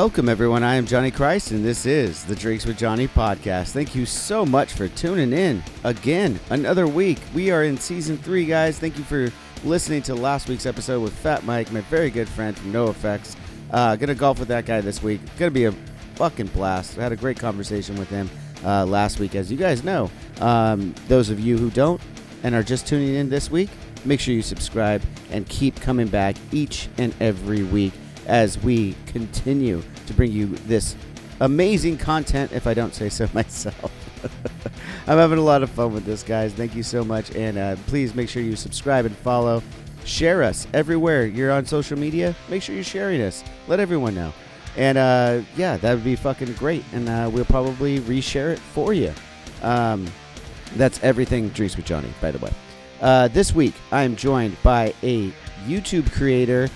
Welcome, everyone. I am Johnny Christ, and this is the Drinks with Johnny podcast. Thank you so much for tuning in again. Another week. We are in season three, guys. Thank you for listening to last week's episode with Fat Mike, my very good friend from NOFX. Uh, gonna golf with that guy this week. Gonna be a fucking blast. I had a great conversation with him uh, last week, as you guys know. Um, those of you who don't and are just tuning in this week, make sure you subscribe and keep coming back each and every week as we continue to bring you this amazing content, if I don't say so myself. I'm having a lot of fun with this, guys. Thank you so much. And uh, please make sure you subscribe and follow. Share us everywhere you're on social media. Make sure you're sharing us. Let everyone know. And uh, yeah, that would be fucking great. And uh, we'll probably reshare it for you. Um, that's everything Drinks with Johnny, by the way. Uh, this week, I am joined by a YouTube creator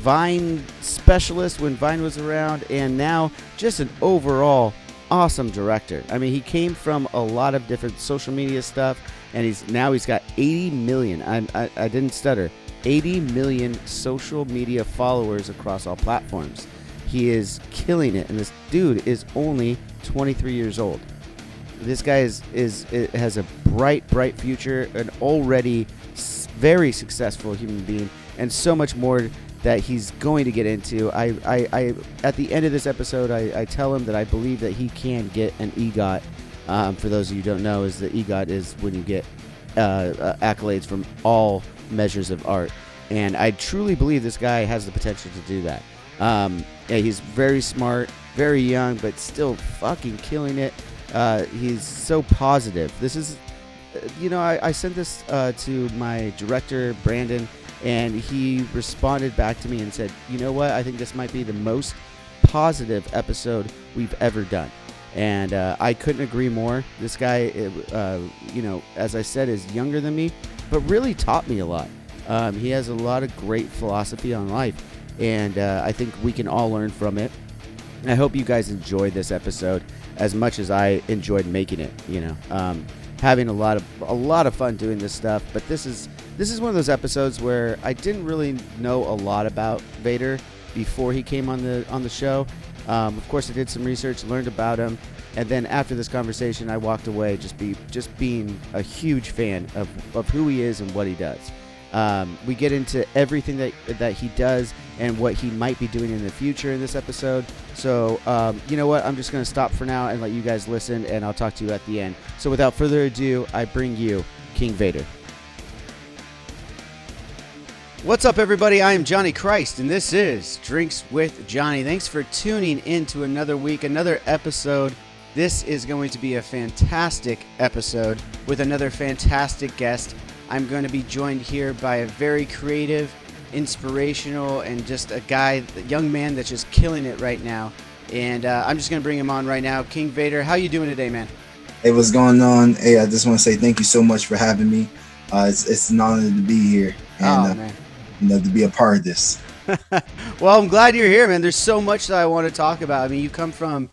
Vine specialist when Vine was around, and now just an overall awesome director. I mean, he came from a lot of different social media stuff, and he's now he's got 80 million. I, I, I didn't stutter. 80 million social media followers across all platforms. He is killing it, and this dude is only 23 years old. This guy is is has a bright, bright future, an already very successful human being, and so much more that he's going to get into. I, I, I at the end of this episode, I, I, tell him that I believe that he can get an EGOT. Um, for those of you who don't know, is the EGOT is when you get uh, uh, accolades from all measures of art, and I truly believe this guy has the potential to do that. Um, yeah, he's very smart, very young, but still fucking killing it. Uh, he's so positive. This is, uh, you know, I, I sent this uh, to my director Brandon and he responded back to me and said, "You know what? I think this might be the most positive episode we've ever done." And uh, I couldn't agree more. This guy, uh, you know, as I said, is younger than me, but really taught me a lot. Um, he has a lot of great philosophy on life, and uh, I think we can all learn from it. I hope you guys enjoyed this episode as much as I enjoyed making it. You know, um, having a lot of a lot of fun doing this stuff. But this is this is one of those episodes where I didn't really know a lot about Vader before he came on the on the show. Um, of course, I did some research, learned about him, and then after this conversation, I walked away just be just being a huge fan of, of who he is and what he does. Um, we get into everything that that he does and what he might be doing in the future in this episode. So, um, you know what? I'm just going to stop for now and let you guys listen, and I'll talk to you at the end. So, without further ado, I bring you King Vader. What's up, everybody? I am Johnny Christ, and this is Drinks with Johnny. Thanks for tuning in to another week, another episode. This is going to be a fantastic episode with another fantastic guest. I'm going to be joined here by a very creative, inspirational, and just a guy, a young man that's just killing it right now. And uh, I'm just going to bring him on right now. King Vader, how you doing today, man? Hey, what's going on? Hey, I just want to say thank you so much for having me. Uh, it's, it's an honor to be here. And, oh, uh, man you to be a part of this. well, I'm glad you're here, man. There's so much that I want to talk about. I mean, you come from,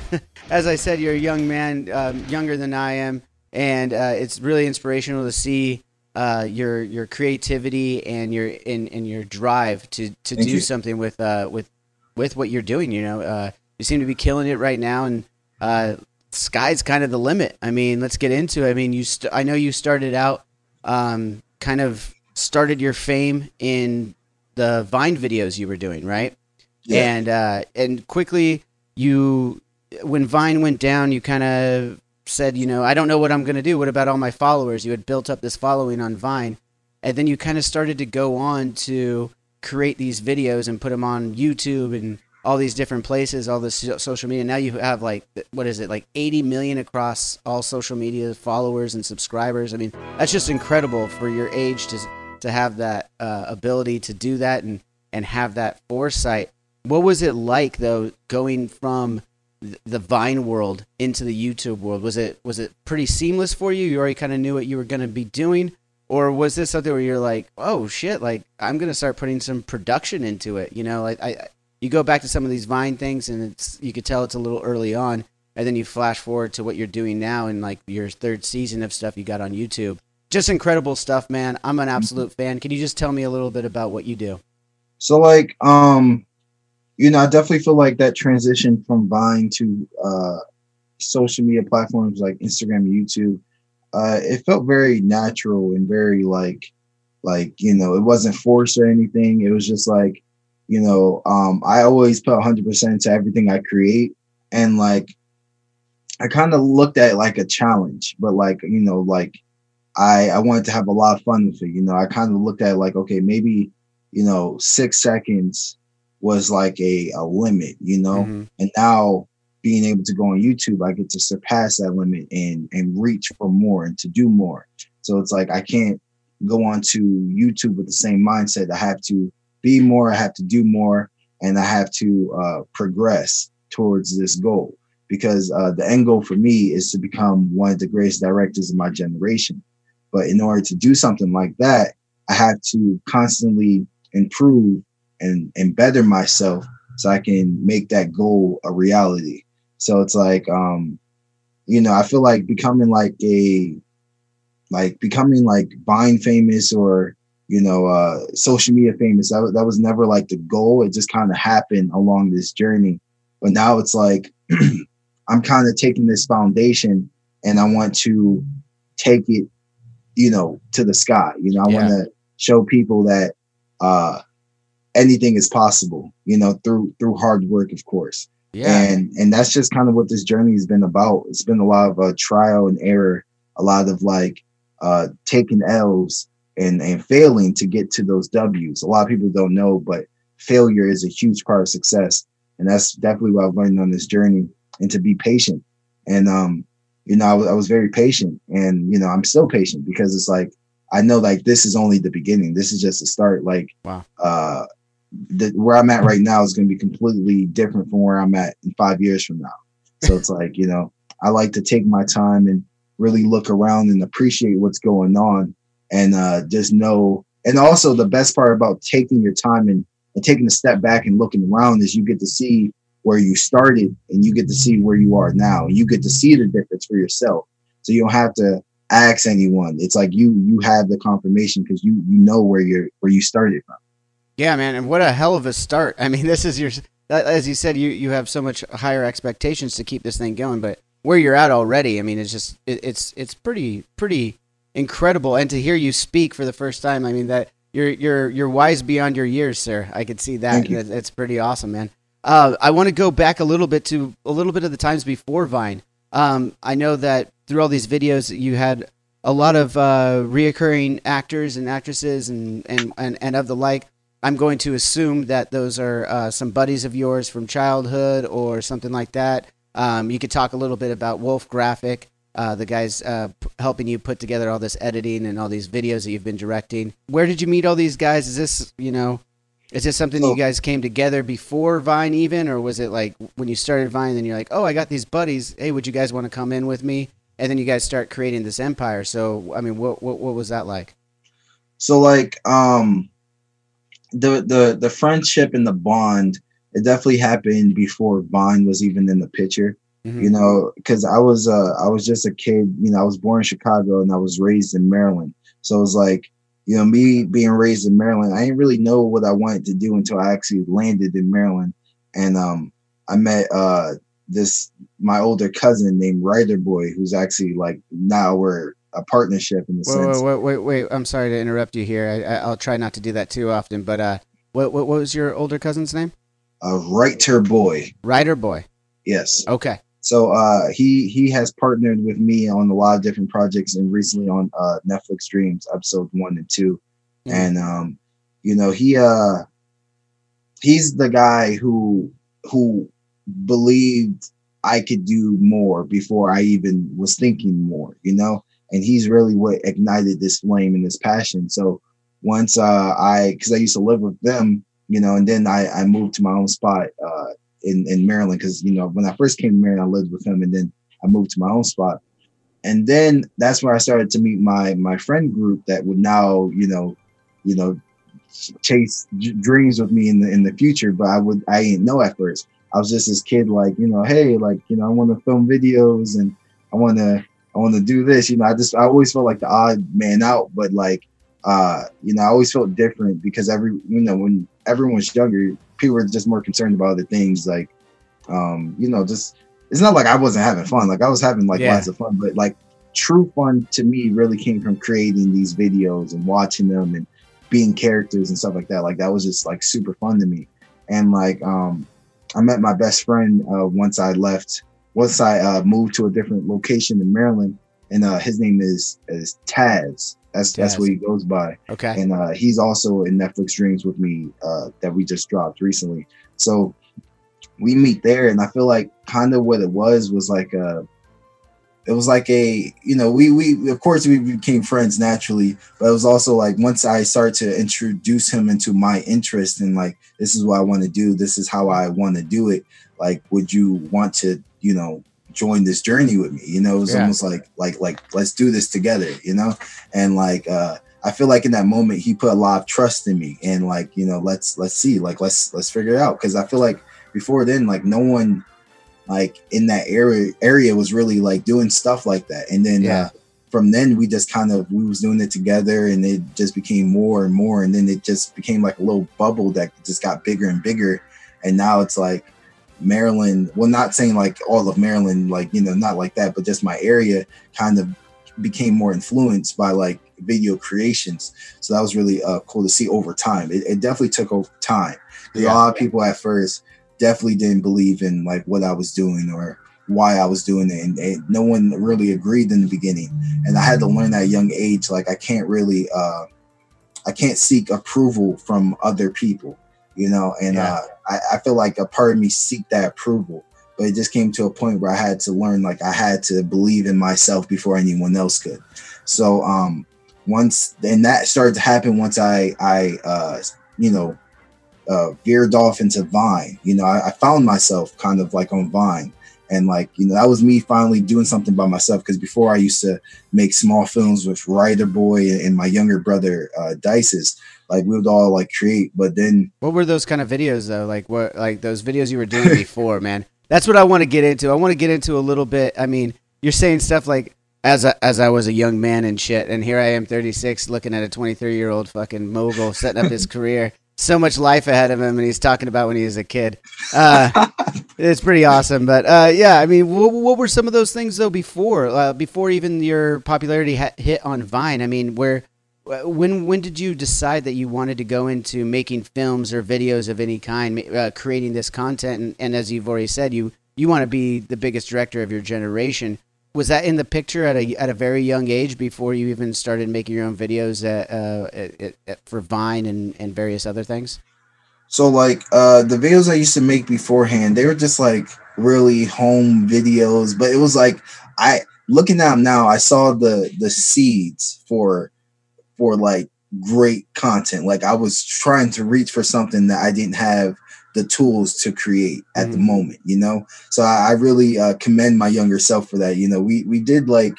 as I said, you're a young man, um, younger than I am, and uh, it's really inspirational to see uh, your your creativity and your in and your drive to to Thank do you. something with uh, with with what you're doing. You know, uh, you seem to be killing it right now, and uh, sky's kind of the limit. I mean, let's get into it. I mean, you st- I know you started out um, kind of started your fame in the Vine videos you were doing, right? Yeah. And uh, and quickly you, when Vine went down, you kind of said, you know, I don't know what I'm gonna do. What about all my followers? You had built up this following on Vine, and then you kind of started to go on to create these videos and put them on YouTube and all these different places, all this social media. Now you have like what is it, like 80 million across all social media followers and subscribers. I mean, that's just incredible for your age to to have that uh, ability to do that and and have that foresight. What was it like though going from the Vine world into the YouTube world? Was it was it pretty seamless for you? You already kind of knew what you were going to be doing, or was this something where you're like, oh shit, like I'm gonna start putting some production into it? You know, like I, you go back to some of these Vine things, and it's you could tell it's a little early on, and then you flash forward to what you're doing now in like your third season of stuff you got on YouTube. Just incredible stuff, man. I'm an absolute fan. Can you just tell me a little bit about what you do? So like, um, you know, I definitely feel like that transition from Vine to uh, social media platforms like Instagram, YouTube, uh, it felt very natural and very like, like you know, it wasn't forced or anything. It was just like, you know, um, I always put 100% to everything I create, and like, I kind of looked at it like a challenge, but like, you know, like I I wanted to have a lot of fun with it. You know, I kind of looked at it like, okay, maybe you know, six seconds was like a, a limit, you know? Mm-hmm. And now being able to go on YouTube, I get to surpass that limit and and reach for more and to do more. So it's like I can't go on to YouTube with the same mindset. I have to be more, I have to do more, and I have to uh, progress towards this goal. Because uh, the end goal for me is to become one of the greatest directors of my generation. But in order to do something like that, I have to constantly improve and and better myself so I can make that goal a reality. So it's like um you know, I feel like becoming like a like becoming like Vine famous or you know uh social media famous that, that was never like the goal it just kind of happened along this journey but now it's like i'm kind of taking this foundation and i want to take it you know to the sky you know i yeah. want to show people that uh, anything is possible, you know, through through hard work, of course. Yeah. And and that's just kind of what this journey has been about. It's been a lot of uh, trial and error, a lot of like uh, taking L's and and failing to get to those W's. A lot of people don't know, but failure is a huge part of success, and that's definitely what I've learned on this journey. And to be patient, and um, you know, I, w- I was very patient, and you know, I'm still patient because it's like I know like this is only the beginning. This is just a start. Like, wow. uh, the, where I'm at right now is going to be completely different from where I'm at in five years from now. So it's like, you know, I like to take my time and really look around and appreciate what's going on and uh, just know. And also, the best part about taking your time and, and taking a step back and looking around is you get to see where you started and you get to see where you are now. And you get to see the difference for yourself. So you don't have to ask anyone. It's like you you have the confirmation because you you know where you're where you started from. Yeah, man, and what a hell of a start. I mean, this is your as you said, you you have so much higher expectations to keep this thing going, but where you're at already, I mean, it's just it, it's it's pretty pretty incredible. And to hear you speak for the first time, I mean that you're you're you're wise beyond your years, sir. I could see that. It's pretty awesome, man. Uh, I want to go back a little bit to a little bit of the times before Vine. Um, I know that through all these videos, you had a lot of uh, reoccurring actors and actresses and, and, and, and of the like. I'm going to assume that those are uh, some buddies of yours from childhood or something like that. Um, you could talk a little bit about Wolf Graphic, uh, the guys uh, p- helping you put together all this editing and all these videos that you've been directing. Where did you meet all these guys? Is this, you know, is this something you guys came together before Vine even, or was it like when you started Vine, then you're like, oh, I got these buddies. Hey, would you guys want to come in with me? and then you guys start creating this empire. So, I mean, what what what was that like? So, like, um, the the the friendship and the bond, it definitely happened before Vine was even in the picture. Mm-hmm. You know, because I was uh I was just a kid. You know, I was born in Chicago and I was raised in Maryland. So it was like, you know, me being raised in Maryland, I didn't really know what I wanted to do until I actually landed in Maryland. And um, I met uh this my older cousin named Ryder Boy, who's actually like now we're a partnership in the wait, sense. Wait, wait, wait! I'm sorry to interrupt you here. I, will try not to do that too often. But uh, what, what, what was your older cousin's name? Uh, Ryder Boy. Ryder Boy. Yes. Okay. So uh, he he has partnered with me on a lot of different projects, and recently on uh, Netflix Dreams, episode one and 2 mm-hmm. and um, you know he uh he's the guy who who believed I could do more before I even was thinking more, you know? And he's really what ignited this flame and this passion. So once uh, I, because I used to live with them, you know, and then I, I moved to my own spot uh, in, in Maryland because, you know, when I first came to Maryland, I lived with him and then I moved to my own spot. and then that's where I started to meet my my friend group that would now, you know, you know, chase dreams with me in the in the future. But I would I didn't know at first. I was just this kid, like you know, hey, like you know, I want to film videos and I want to I want to do this. You know, I just I always felt like the odd man out, but like uh, you know, I always felt different because every you know when everyone was younger, people were just more concerned about other things, like um, you know, just it's not like I wasn't having fun. Like I was having like Yeah. lots of fun, but like true fun to me really came from creating these videos and watching them and being characters and stuff like that. Like that was just like super fun to me. And like um I met my best friend uh once I left once I uh moved to a different location in Maryland and uh his name is is Taz. That's that's what he goes by Okay. and uh, he's also in Netflix Dreams with me uh, that we just dropped recently. So we meet there, and I feel like kind of what it was was like a, it was like a you know we we of course we became friends naturally, but it was also like once I start to introduce him into my interest and like this is what I want to do, this is how I want to do it. Like, would you want to you know join this journey with me? You know, it was Yeah. almost like like like let's do this together. You know, and like. uh I feel like in that moment he put a lot of trust in me and like you know let's let's see like let's let's figure it out because I feel like before then like no one like in that area area was really like doing stuff like that and then Yeah. uh, from then we just kind of we was doing it together and it just became more and more and then it just became like a little bubble that just got bigger and bigger and now it's like Maryland well not saying like all of Maryland like you know not like that but just my area kind of became more influenced by like video creations so that was really uh, cool to see over time it, it definitely took over time Yeah. a lot of people at first definitely didn't believe in like what I was doing or why I was doing it, and, and no one really agreed in the beginning. And I had to learn at a young age, like I can't really, uh, I can't seek approval from other people, you know. And Yeah. uh, I, I feel like a part of me seek that approval, but it just came to a point where I had to learn, like I had to believe in myself before anyone else could. So um, once, and that started to happen once I, I, uh, you know, uh, veered off into Vine. You know, I, I found myself kind of like on Vine. And like, you know, that was me finally doing something by myself. Because before I used to make small films with Rider Boy and my younger brother, uh, Dices. Like we would all like create. But then, What were those kind of videos though? Like what like those videos you were doing before, man? That's what I want to get into. I want to get into a little bit. I mean, you're saying stuff like as a, as I was a young man and shit, and here I am, 36, looking at a 23 year old fucking mogul setting up his career. So much life ahead of him, and he's talking about when he was a kid. Uh, it's pretty awesome. But uh, yeah, I mean, what, what were some of those things though before uh, before even your popularity ha- hit on Vine? I mean, where when when did you decide that you wanted to go into making films or videos of any kind, uh, creating this content? And, and as you've already said, you you want to be the biggest director of your generation. Was that in the picture at a at a very young age before you even started making your own videos at, uh, at, at, for Vine and, and various other things? so like uh, the videos I used to make beforehand, they were just like really home videos. But it was like I looking at them now, I saw the the seeds for for like great content. Like I was trying to reach for something that I didn't have the tools to create at the Mhm. moment, you know. So I, I really uh, commend my younger self for that. You know, we we did like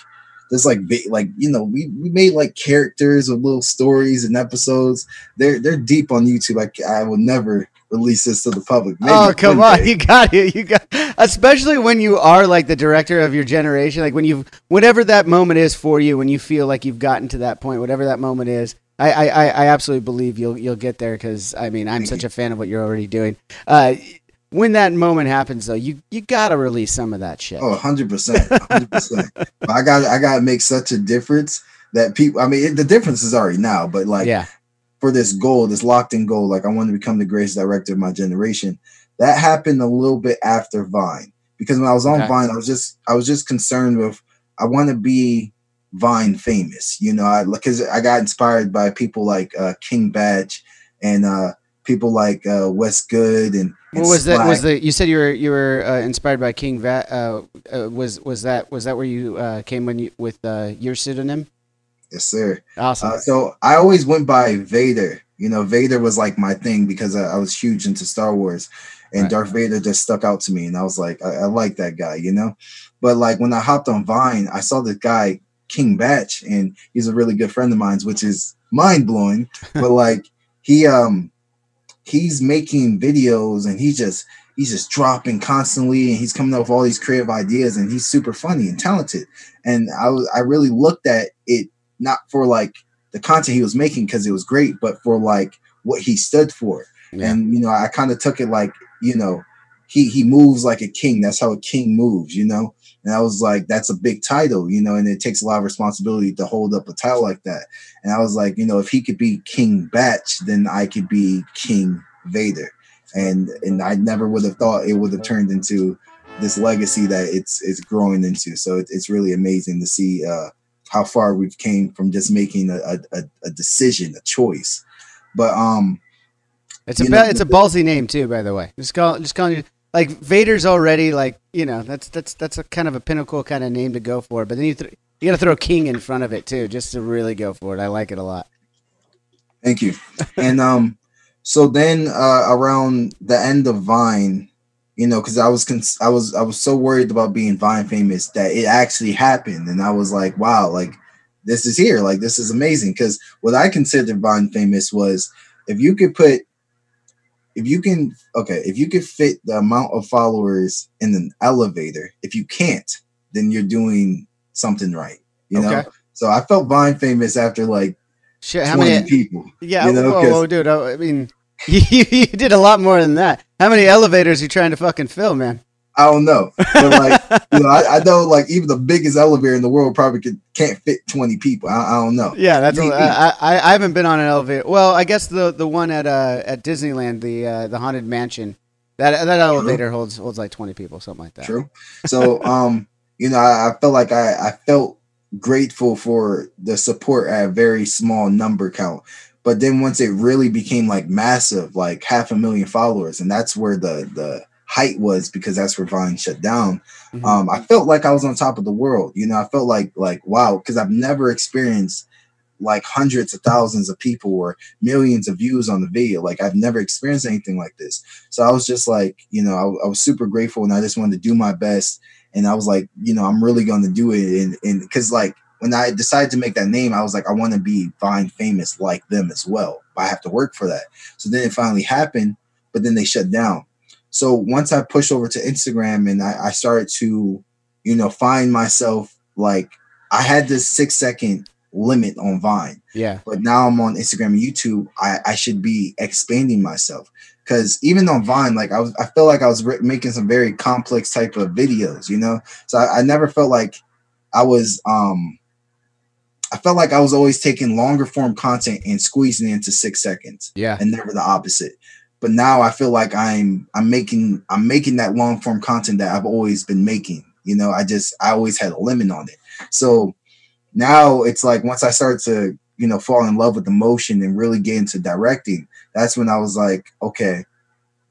this like like you know we we made like characters with little stories and episodes. They're they're deep on YouTube. I I will never release this to the public. Maybe oh come on, day. you got it. You got, especially when you are like the director of your generation. Like when you've whatever that moment is for you, when you feel like you've gotten to that point, whatever that moment is. I, I, I absolutely believe you'll you'll get there because I mean I'm such a fan of what you're already doing. Uh, when that moment happens though, you you gotta release some of that shit. Oh, 100 percent, hundred percent. I got I got to make such a difference that people. I mean, it, the difference is already now, but like yeah, for this goal, this locked in goal, like I want to become the greatest director of my generation. That happened a little bit after Vine because when I was on Okay. Vine, I was just I was just concerned with I want to be Vine famous. You know, I because I got inspired by people like uh, King Bach and uh, people like uh, Wes Good and, and what was that? Was Slack. the you said you were you were uh, inspired by King Vat? Uh, uh, was was that was that where you uh, came when you with uh, your pseudonym? Yes, sir. Awesome. Uh, so I always went by Vader. You know, Vader was like my thing because I, I was huge into Star Wars, and Right. Darth Vader just stuck out to me, and I was like, I, I like that guy, you know. But like when I hopped on Vine, I saw this guy King Bach, and he's a really good friend of mine, which is mind blowing. but like he um he's making videos, and he just he's just dropping constantly, and he's coming up with all these creative ideas, and he's super funny and talented. And I was I really looked at it not for like the content he was making because it was great, but for like what he stood for. Yeah. And you know, I kind of took it like, you know, he he moves like a king. That's how a king moves, you know. And I was like, that's a big title, you know, and it takes a lot of responsibility to hold up a title like that. And I was like, you know, if he could be King Bach, then I could be King Vader. And and I never would have thought it would have turned into this legacy that it's it's growing into. So it, it's really amazing to see uh, how far we've came from just making a, a, a- decision, a choice. But um, It's a know, it's a ballsy name too, by the way. Just call just calling you like Vader's already like you know that's that's that's a kind of a pinnacle kind of name to go for. But then you th- you got to throw King in front of it too, just to really go for it. I like it a lot. Thank you. and um, so then uh, around the end of Vine, you know, because I was cons- I was I was so worried about being Vine famous that it actually happened, and I was like, wow, like this is here, like this is amazing. Because what I considered Vine famous was if you could put, if you can, okay, if you could fit the amount of followers in an elevator, if you can't, then you're doing something right, you know. So I felt Vine famous after like Shit, how 20 many? people. Yeah, you know, whoa, dude. I I mean, you, you did a lot more than that. How many elevators you trying to fucking fill, man? I don't know, but like you know, I, I know like even the biggest elevator in the world probably could, can't fit twenty people. I, I don't know. Yeah, that's. Maybe. I, I I haven't been on an elevator. Well, I guess the the one at uh at Disneyland, the uh, the haunted mansion, that that elevator holds holds like twenty people, something like that. True. So um, you know, I, I felt like I, I felt grateful for the support at a very small number count. But then once it really became like massive, like half a million followers, and that's where the the height was because that's where Vine shut down. Mhm. um, I felt like I was on top of the world. You know, I felt like like wow, because I've never experienced like hundreds of thousands of people or millions of views on the video. Like I've never experienced anything like this. So I was just like, you know, I, I was super grateful and I just wanted to do my best. And I was like, you know, I'm really going to do it. And and because like when I decided to make that name, I was like, I want to be Vine famous like them as well. But I have to work for that. So then it finally happened, but then they shut down. So once I pushed over to Instagram and I, I started to, you know, find myself like I had this six second limit on Vine, Yeah. but now I'm on Instagram and YouTube. I, I should be expanding myself because even on Vine, like I was, I felt like I was re- making some very complex type of videos, you know. So I, I never felt like I was, um, I felt like I was always taking longer form content and squeezing it into six seconds Yeah. and never the opposite. But now I feel like I'm I'm making I'm making that long form content that I've always been making. You know, I just I always had a limit on it. So now it's like once I start to, you know, fall in love with the motion and really get into directing, that's when I was like, okay,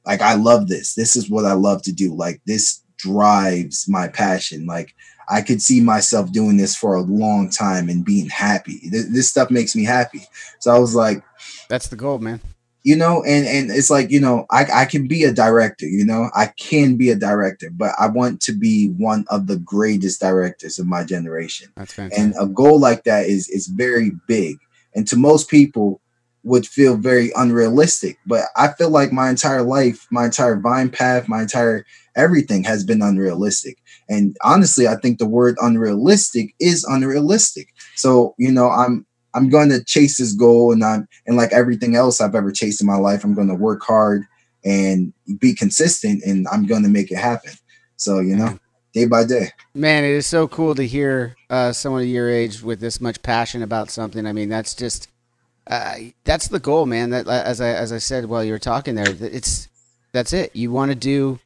like I love this. This is what I love to do. Like this drives my passion. Like I could see myself doing this for a long time and being happy. Th- This stuff makes me happy. So I was like, That's the goal, man. you know and and it's like you know i i can be a director you know i can be a director but i want to be one of the greatest directors of my generation That's fantastic. and a goal like that is is very big and to most people would feel very unrealistic but i feel like my entire life my entire vine path my entire everything has been unrealistic and honestly i think the word unrealistic is unrealistic so you know i'm i'm going to chase this goal and i'm and like everything else i've ever chased in my life i'm going to work hard and be consistent and i'm going to make it happen so you know day by day Man, it is so cool to hear uh, someone your age with this much passion about something. I mean, that's just uh, that's the goal, man. That as I as I said while you were talking there, it's that's it. You want to do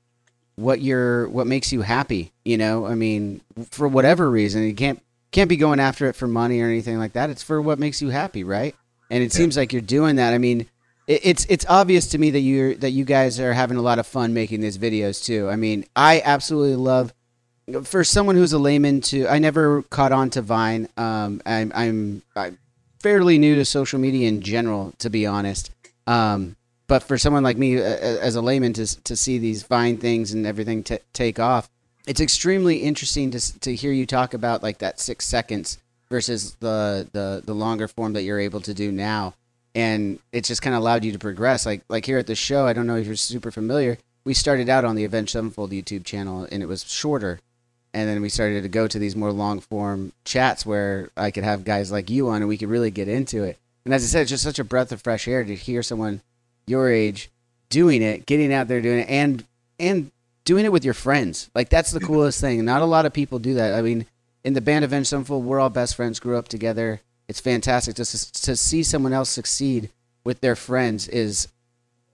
what you're what makes you happy. You know, I mean, for whatever reason, you can't can't be going after it for money or anything like that. It's for what makes you happy, right? And it Yeah. seems like you're doing that. I mean, it, it's it's obvious to me that you're that you guys are having a lot of fun making these videos too. I mean, I absolutely love for someone who's a layman to I never caught on to Vine. Um, I'm I'm, I'm fairly new to social media in general, to be honest. Um, but for someone like me, as a layman, to to see these Vine things and everything t- take off, it's extremely interesting to to hear you talk about like that six seconds versus the the the longer form that you're able to do now, and it's just kind of allowed you to progress. Like like here at the show, I don't know if you're super familiar. We started out on the Avenged Sevenfold YouTube channel, and it was shorter and then we started to go to these more long form chats where I could have guys like you on and we could really get into it. And as I said, it's just such a breath of fresh air to hear someone your age doing it, getting out there doing it, and and doing it with your friends. Like that's the coolest thing. Not a lot of people do that. I mean, in the band Avenged Sevenfold, we're all best friends, grew up together. It's fantastic just to, to see someone else succeed with their friends is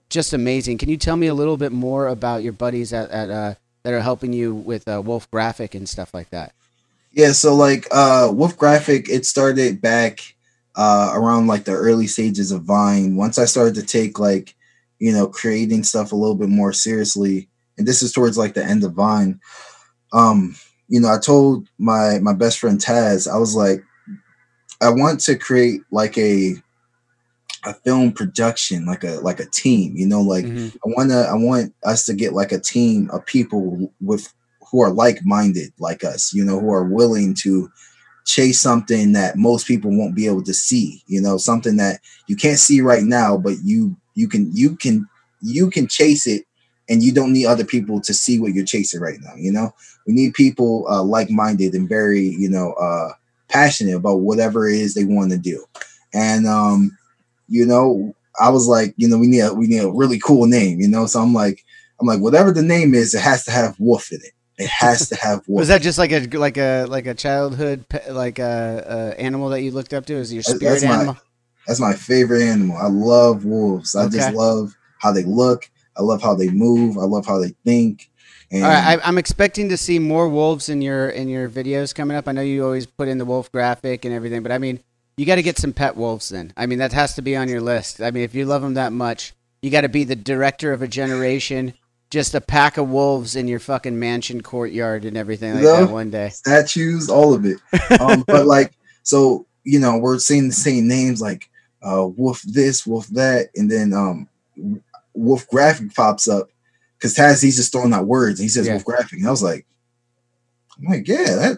just amazing. Can you tell me a little bit more about your buddies at, at uh, that are helping you with uh, Wolf Graphic and stuff like that? Yeah, so like uh, Wolf Graphic, it started back uh, around like the early stages of Vine. Once I started to take like, you know, creating stuff a little bit more seriously, and this is towards like the end of Vine. Um, you know, I told my my best friend Taz, I was like, I want to create like a a film production, like a like a team. You know, like mm-hmm. I wanna I want us to get like a team of people with who are like minded like us. You know, who are willing to chase something that most people won't be able to see. You know, something that you can't see right now, but you you can you can you can chase it and you don't need other people to see what you're chasing right now you know we need people uh, like-minded and very you know uh, passionate about whatever it is they want to do and um, you know, I was like, you know, we need a we need a really cool name, you know. So I'm like, I'm like, whatever the name is, it has to have wolf in it. It has to have wolf. Was that just like a like a like a childhood like a, a animal that you looked up to? Is your spirit that's animal? My, that's my favorite animal. I love wolves. I okay. just love how they look. I love how they move. I love how they think. And All right, I, am expecting to see more wolves in your in your videos coming up. I know you always put in the wolf graphic and everything, but I mean, you got to get some pet wolves then. I mean, that has to be on your list. I mean, if you love them that much, you got to be the director of a generation. Just a pack of wolves in your fucking mansion courtyard and everything like that one day. Statues, all of it. Um, but like, so you know, we're seeing the same names like uh, Wolf this, Wolf that, and then um, Wolf Graphic pops up because Taz he's just throwing out words. And he says yeah. Wolf Graphic, and I was like, I'm like, yeah, that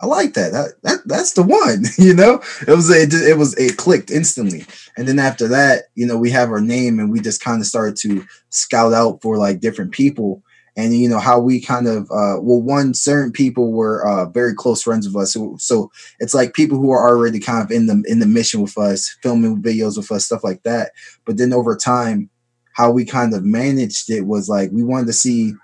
I like that. That, that that's the one. You know, it was it, it was it clicked instantly. And then after that, you know, we have our name and we just kind of started to scout out for like different people. And you know how we kind of uh, well, one certain people were uh, very close friends of us, so, so it's like people who are already kind of in the in the mission with us, filming videos with us, stuff like that. But then over time, how we kind of managed it was like we wanted to see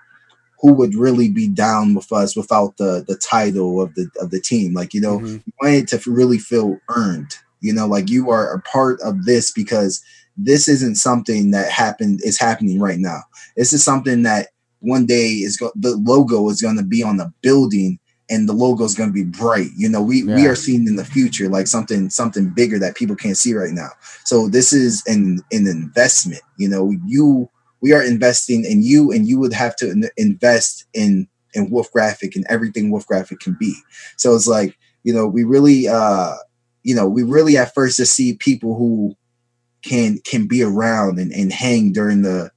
who would really be down with us without the the title of the of the team. Like you know, mm-hmm. you wanted to really feel earned. You know, like you are a part of this because this isn't something that happened is happening right now. This is something that one day is go- the logo is going to be on the building and the logo is going to be bright. You know, we yeah. we are seeing in the future like something something bigger that people can't see right now. So this is an an investment. You know, you we are investing in you and you would have to invest in in wolf graphic and everything wolf graphic can be. So it's like you know we really uh you know we really at first just see people who can can be around and, and hang during the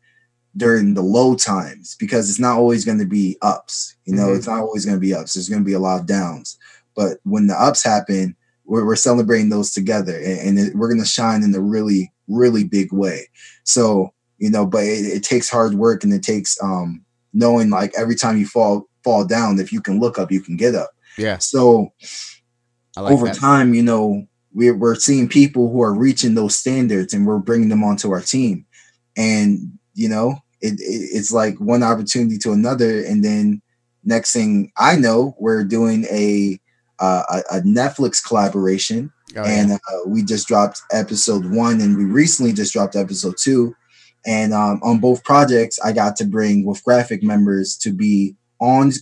during the low times because it's not always going to be ups you know mm-hmm. it's not always going to be ups. There's going to be a lot of downs. But when the ups happen we're, we're celebrating those together and, and it, we're going to shine in a really really big way. So you know but it, it, takes hard work and it takes um knowing like every time you fall fall down if you can look up you can get up. Yeah. So like over that. time you know we're, we're seeing people who are reaching those standards and we're bringing them onto our team. And you know it, it it's like one opportunity to another. And then next thing i know we're doing a uh, a, a netflix collaboration. Oh, and yeah. uh, we just dropped episode one and we recently just dropped episode two and um, on both projects, I got to bring Wolf Graphic members to be on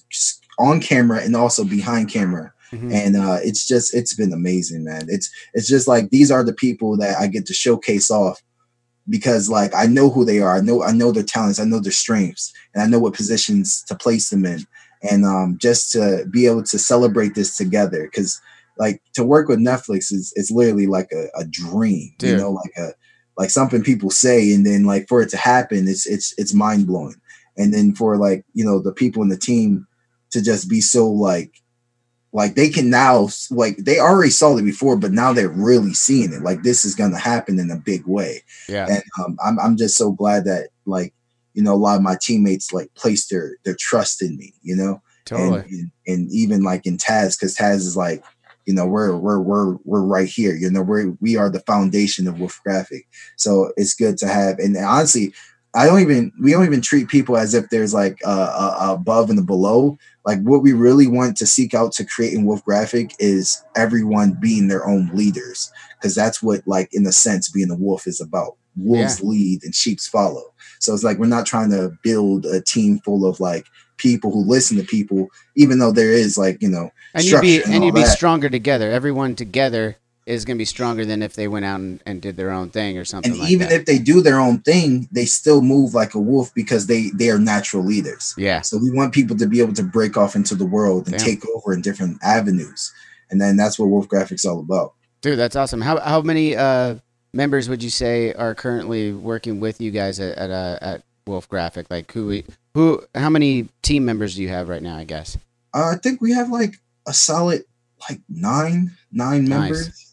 on camera and also behind camera. Mm-hmm. And uh, it's just it's been amazing, man. It's it's just like these are the people that I get to showcase off because like I know who they are. I know I know their talents, I know their strengths, and I know what positions to place them in. And um, just to be able to celebrate this together, because like to work with Netflix is it's literally like a, a dream, Dude. you know, like a like something people say and then like for it to happen it's it's it's mind-blowing and then for like you know the people in the team to just be so like like they can now like they already saw it before but now they're really seeing it like this is going to happen in a big way Yeah. and um, I'm, I'm just so glad that like you know a lot of my teammates like placed their their trust in me you know Totally. and, and, and even like in Taz, because Taz is like, you know, we're we're we're we're right here. You know, we're we are the foundation of Wolf Graphic. So it's good to have. And honestly, I don't even we don't even treat people as if there's like a, a, a above and a below. Like what we really want to seek out to create in Wolf Graphic is everyone being their own leaders, because that's what like in a sense being a wolf is about. Wolves lead and sheep's follow. So it's like we're not trying to build a team full of like people who listen to people, even though there is like you know and you'd be structure and you'd be that. stronger together. Everyone together is going to be stronger than if they went out and, and did their own thing or something and like even that. if they do their own thing, they still move like a wolf because they they are natural leaders. yeah. So we want people to be able to break off into the world and Damn. take over in different avenues, and then that's what Wolf Graphics all about. Dude, that's awesome. How how many uh, members would you say are currently working with you guys at at, uh, at Wolf Graphic? Like who we- who how many team members do you have right now? I guess. Uh, I think we have like a solid like nine nine Nice. members.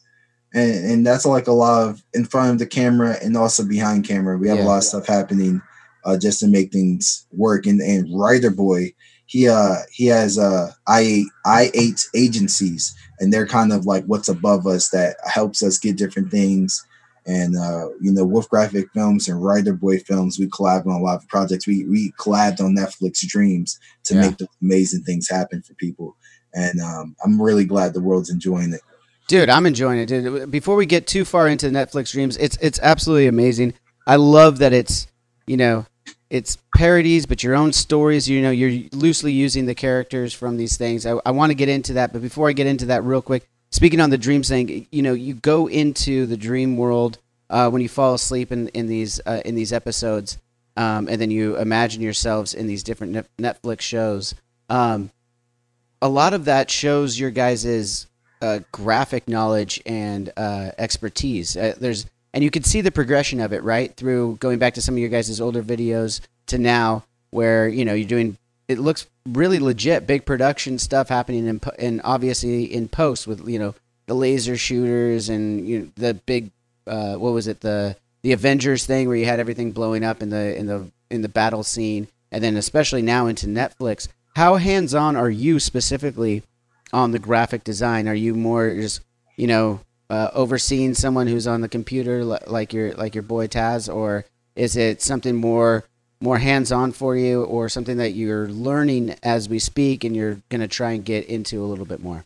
And, and that's like a lot of in front of the camera and also behind camera. We have Yeah. a lot of stuff happening uh, just to make things work. And and Rider Boy, he uh he has uh I I eight agencies, and they're kind of like what's above us that helps us get different things. And uh, you know, Wolf Graphic Films and Rider Boy Films, we collab on a lot of projects. We we collabed on Netflix Dreams to Yeah. make the amazing things happen for people. And um, I'm really glad the world's enjoying it. Dude, I'm enjoying it. Dude. Before we get too far into Netflix Dreams, it's it's absolutely amazing. I love that it's you know it's parodies, but your own stories. You know, you're loosely using the characters from these things. I, I want to get into that, but before I get into that, real quick, speaking on the dream thing, you know, you go into the dream world uh, when you fall asleep in in these uh, in these episodes, um, and then you imagine yourselves in these different Netflix shows. Um, a lot of that shows your guys's uh, graphic knowledge and uh, expertise. Uh, there's and you can see the progression of it right through going back to some of your guys' older videos to now, where you know you're doing. It looks really legit, big production stuff happening in, and obviously in post with you know the laser shooters and you know, the big uh, what was it the the Avengers thing where you had everything blowing up in the in the in the battle scene, and then especially now into Netflix. How hands on are you specifically on the graphic design? Are you more just you know uh, overseeing someone who's on the computer like your like your boy Taz, or is it something more more hands on for you, or something that you're learning as we speak and you're gonna try and get into a little bit more?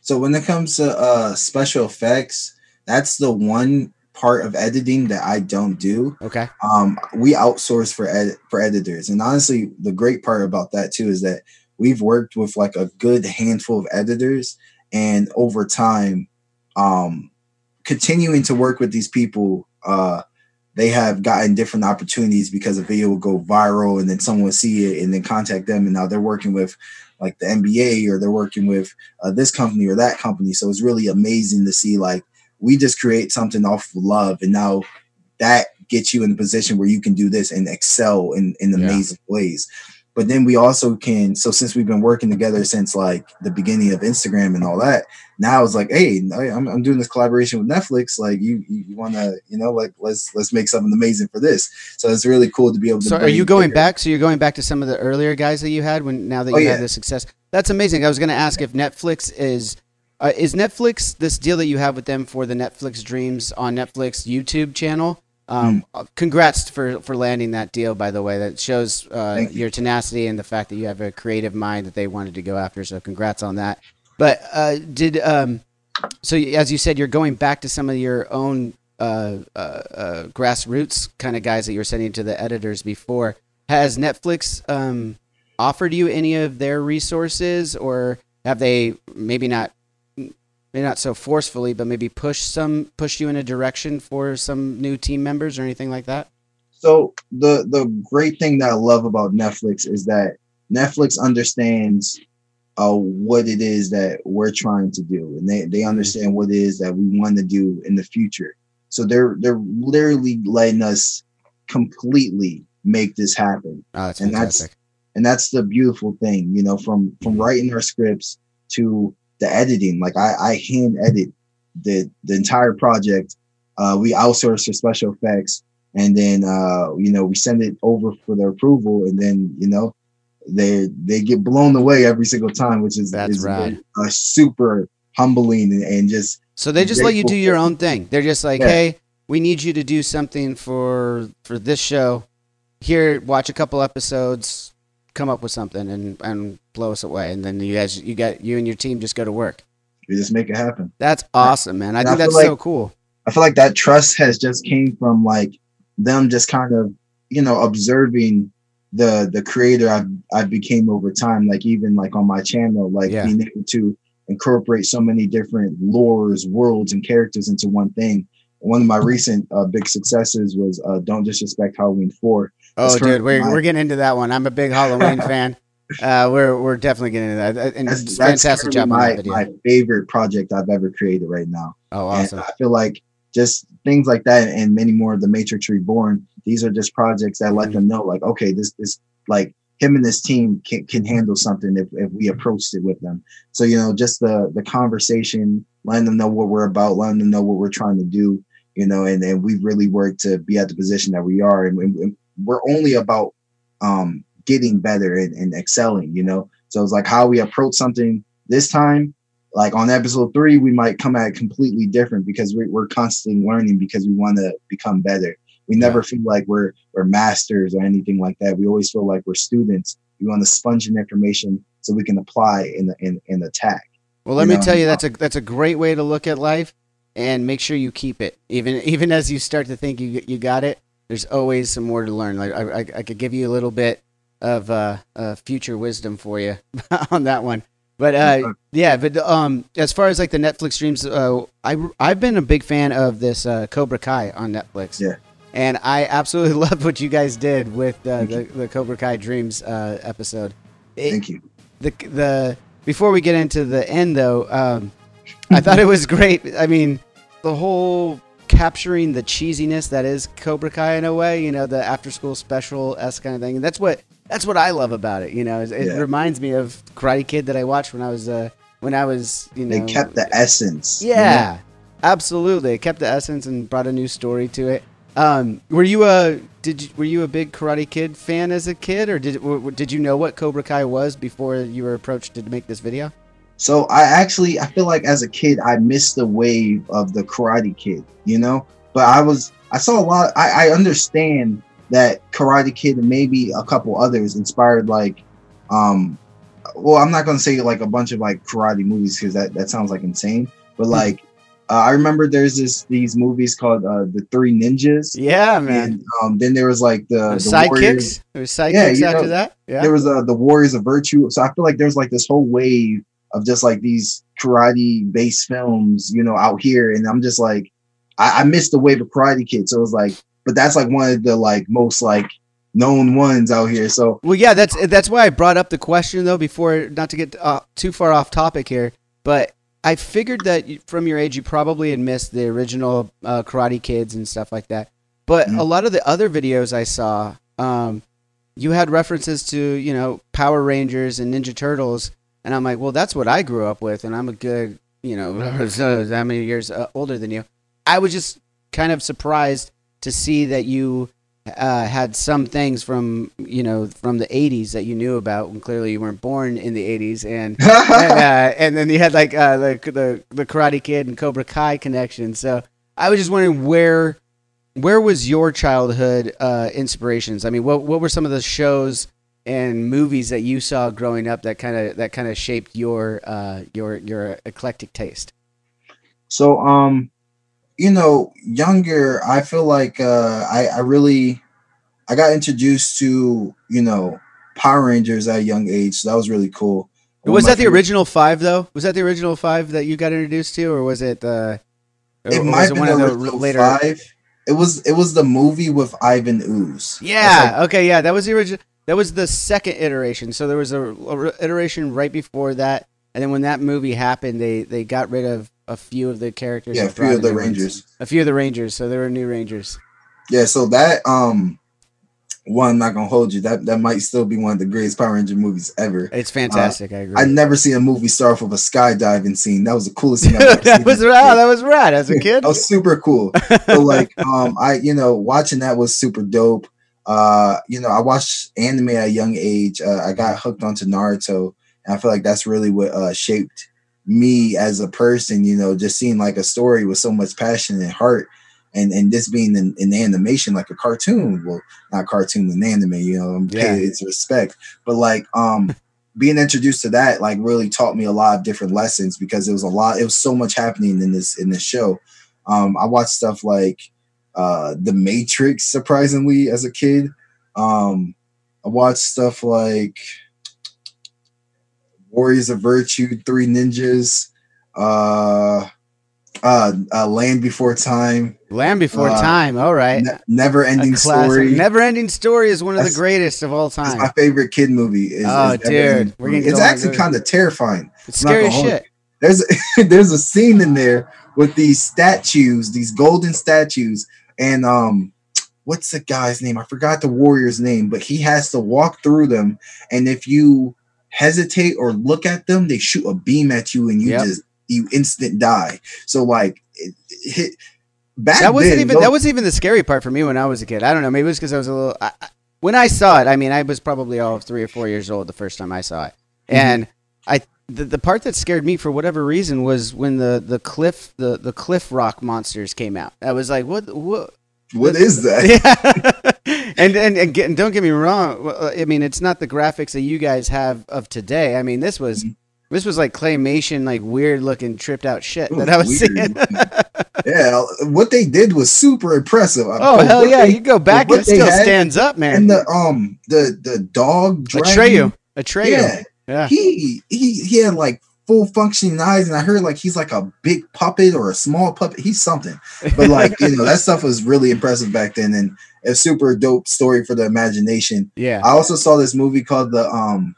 So when it comes to uh, special effects, that's the one part of editing that I don't do. Okay. Um, we outsource for ed- for editors, and honestly, the great part about that too is that we've worked with like a good handful of editors, and over time, um, continuing to work with these people, uh, they have gotten different opportunities because a video will go viral, and then someone will see it and then contact them, and now they're working with like the NBA or they're working with uh, this company or that company. So it's really amazing to see like we just create something off of love, and now that gets you in a position where you can do this and excel in in Yeah. amazing ways. But then we also can. So since we've been working together since like the beginning of Instagram and all that, now it's like, hey, I'm, I'm doing this collaboration with Netflix. Like you, you, you want to, you know, like let's let's make something amazing for this. So it's really cool to be able to. So are you going bigger- back? So you're going back to some of the earlier guys that you had when now that you Oh, yeah. have the success. That's amazing. I was going to ask if Netflix is uh, is Netflix this deal that you have with them for the Netflix Dreams on Netflix YouTube channel. Um, uh, Congrats for for landing that deal. By the way, that shows uh, you. your tenacity and the fact that you have a creative mind that they wanted to go after. So congrats on that. But uh, did um, so as you said, you're going back to some of your own uh, uh, uh, grassroots kind of guys that you were sending to the editors before. Has Netflix um, offered you any of their resources, or have they maybe not, maybe not so forcefully, but maybe push some push you in a direction for some new team members or anything like that? So the the great thing that I love about Netflix is that Netflix understands uh, what it is that we're trying to do, and they they understand what it is that we want to do in the future. So they're they're literally letting us completely make this happen. Oh, that's And that's- and that's the beautiful thing you know from from writing our scripts to the editing like i i hand edit the the entire project uh we outsource for special effects and then uh you know we send it over for their approval and then you know they they get blown away every single time which is That's is rad. uh, super humbling and, and just So they just let you do your own thing. They're just like, Yeah. hey, we need you to do something for for this show. Here, watch a couple episodes, come up with something, and and blow us away. And then you guys, you got you and your team just go to work. we just make it happen That's awesome, man. I And think I that's so cool. I feel like that trust has just came from like them just kind of you know observing the the creator I've I became over time. Like even like on my channel, like Yeah. being able to incorporate so many different lores, worlds, and characters into one thing. One of my recent uh, big successes was uh, "Don't Disrespect Halloween 4. Oh, dude, we're, we're getting into that one. I'm a big Halloween fan. Uh, we're we're definitely getting into that. And That's, it's that's fantastic currently job my, my favorite project I've ever created right now. oh, awesome. And I feel like just things like that and many more of the Matrix Reborn, these are just projects that let Mhm. them know, like, okay, this this like him and this team can, can handle something if, if we approached it with them. So, you know, just the the conversation, letting them know what we're about, letting them know what we're trying to do, you know, and, and we've really worked to be at the position that we are. And, we- and we're only about um getting better and, and excelling, you know. So it's like how we approach something this time like on episode three, we might come at it completely different because we're, we're constantly learning because we want to become better. We never feel like we're we're masters or anything like that. We always feel like we're students. We want to sponge in information so we can apply in the in, in attack. Well, let you me know, tell you that's a that's a great way to look at life, and make sure you keep it. Even even as you start to think you you got it, there's always some more to learn. Like I I, I could give you a little bit of uh, uh future wisdom for you on that one. But uh, yeah, but um, as far as like the Netflix Dreams, uh, I I've been a big fan of this uh, Cobra Kai on Netflix. Yeah. And I absolutely loved what you guys did with uh, the, the Cobra Kai Dreams uh, episode. It- Thank you. the the before we get into the end though um i thought it was great i mean the whole capturing the cheesiness that is cobra kai in a way you know the after school special s kind of thing and that's what that's what i love about it you know it Yeah. reminds me of karate kid that i watched when i was uh when i was you know They kept the essence. you know? yeah absolutely it kept the essence and brought a new story to it um were you a did you, were you a big karate kid fan as a kid or did did you know what cobra kai was before you were approached to make this video So I actually I feel like as a kid I missed the wave of the Karate Kid, you know. But I was I saw a lot. I, I understand that Karate Kid and maybe a couple others inspired like, um, well I'm not gonna say like a bunch of like karate movies because that that sounds like insane. But like uh, I remember there's this these movies called uh, the Three Ninjas. yeah man And um, then there was like the, The the sidekicks there was sidekicks Yeah, after know, that yeah there was uh, the Warriors of Virtue. So I feel like there's like this whole wave of just like these karate based films, you know, out here. And I'm just like, I, I missed the wave of Karate Kid. So it was like, but that's like one of the like most like known ones out here. So Well, yeah, that's that's why I brought up the question though. Before, not to get uh, too far off topic here, but I figured that from your age, you probably had missed the original uh, Karate Kids and stuff like that. But Mhm. a lot of the other videos I saw, um, you had references to you know Power Rangers and Ninja Turtles, and I'm like, well, that's what I grew up with, and I'm a good you know how many years uh, older than you. I was just kind of surprised to see that you uh, had some things from you know from the 80s that you knew about when clearly you weren't born in the 80s and and, uh, and then you had like uh, the, the the Karate Kid and Cobra Kai connection. So I was just wondering where where was your childhood uh, inspirations? I mean, what what were some of the shows and movies that you saw growing up that kind of that kind of shaped your uh, your your eclectic taste? So, um, you know, younger, I feel like uh, I, I really, I got introduced to, you know, Power Rangers at a young age. So that was really cool. One Was that the favorite- original five though? Was that the original five that you got introduced to, or was it? Uh, It or might have been the original five. It was it was the movie with Ivan Ooze. Yeah. okay. Yeah. That was the original. That was the second iteration. So there was a, a iteration right before that, and then when that movie happened, they they got rid of a few of the characters. Yeah, a few of the new ones. Rangers. A few of the Rangers. So there were new Rangers. Yeah, so that um one I'm not gonna hold you. That that might still be one of the greatest Power Ranger movies ever. It's fantastic. I agree. I never seen a movie start off with a skydiving scene. That was the coolest thing I've ever that seen. was rad. That was rad as a kid. That was super cool. So like um I you know watching that was super dope. Uh you know I watched anime at a young age. Uh, I got hooked onto Naruto and I feel like that's really what uh shaped me as a person, you know, just seeing like a story with so much passion and heart and and this being in, in animation like a cartoon. Well, not cartoon, an anime, you know, Yeah. its respect. But like um being introduced to that like really taught me a lot of different lessons because it was a lot it was so much happening in this in this show um i watched stuff like uh the matrix surprisingly as a kid um i watched stuff like warriors of virtue three ninjas uh uh, uh land before time Land Before uh, Time. All right. ne- never ending story Never Ending Story is one of the greatest of all time. my favorite kid movie is, Oh, is dude. We're gonna it's actually kind of terrifying It's scary as shit. there's there's a scene in there with these statues, these golden statues, and um, what's the guy's name? I forgot the warrior's name, but he has to walk through them, and if you hesitate or look at them, they shoot a beam at you, and you Yep. just you instant die. So like it, it hit back That wasn't then, even that wasn't even the scary part for me when I was a kid. I don't know. Maybe it was because I was a little. I, I- when I saw it, I mean, I was probably all three or four years old the first time I saw it, Mhm. and I the, the part that scared me for whatever reason was when the the cliff the the cliff rock monsters came out. I was like, what what. what is that? Yeah. and, and and get, and don't get me wrong. I mean, it's not the graphics that you guys have of today. I mean, this was Mhm. this was like claymation, like weird looking, tripped out shit It that I was weird seeing. yeah, what they did was super impressive. oh hell yeah! they- you go back it still stands up, man. and the um the the dog dragon, Atreyu, Atreyu. yeah, Yeah. he he he had like full functioning eyes, and I heard like he's like a big puppet or a small puppet. He's something, but like you know that stuff was really impressive back then, and a super dope story for the imagination. yeah. I also saw this movie called the um,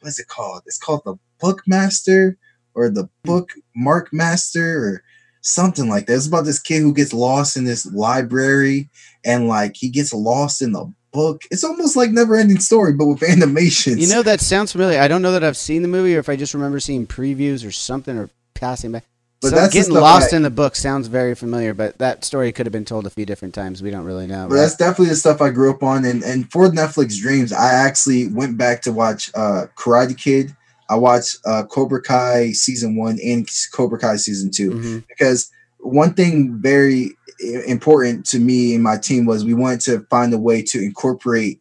what's it called? It's called the Bookmaster or the Book Mark Master or something like that. It's about this kid who gets lost in this library and like he gets lost in the book. It's almost like never ending story, but with animations. You know that sounds familiar. I don't know that I've seen the movie or if I just remember seeing previews or something or passing by. But So that's getting lost in the book sounds very familiar, but that story could have been told a few different times. We don't really know. But right? that's definitely the stuff I grew up on. And and for Netflix Dreams, I actually went back to watch uh Karate Kid. I watched uh Cobra Kai season one and Cobra Kai season 2 Mhm. because one thing very important to me and my team was we wanted to find a way to incorporate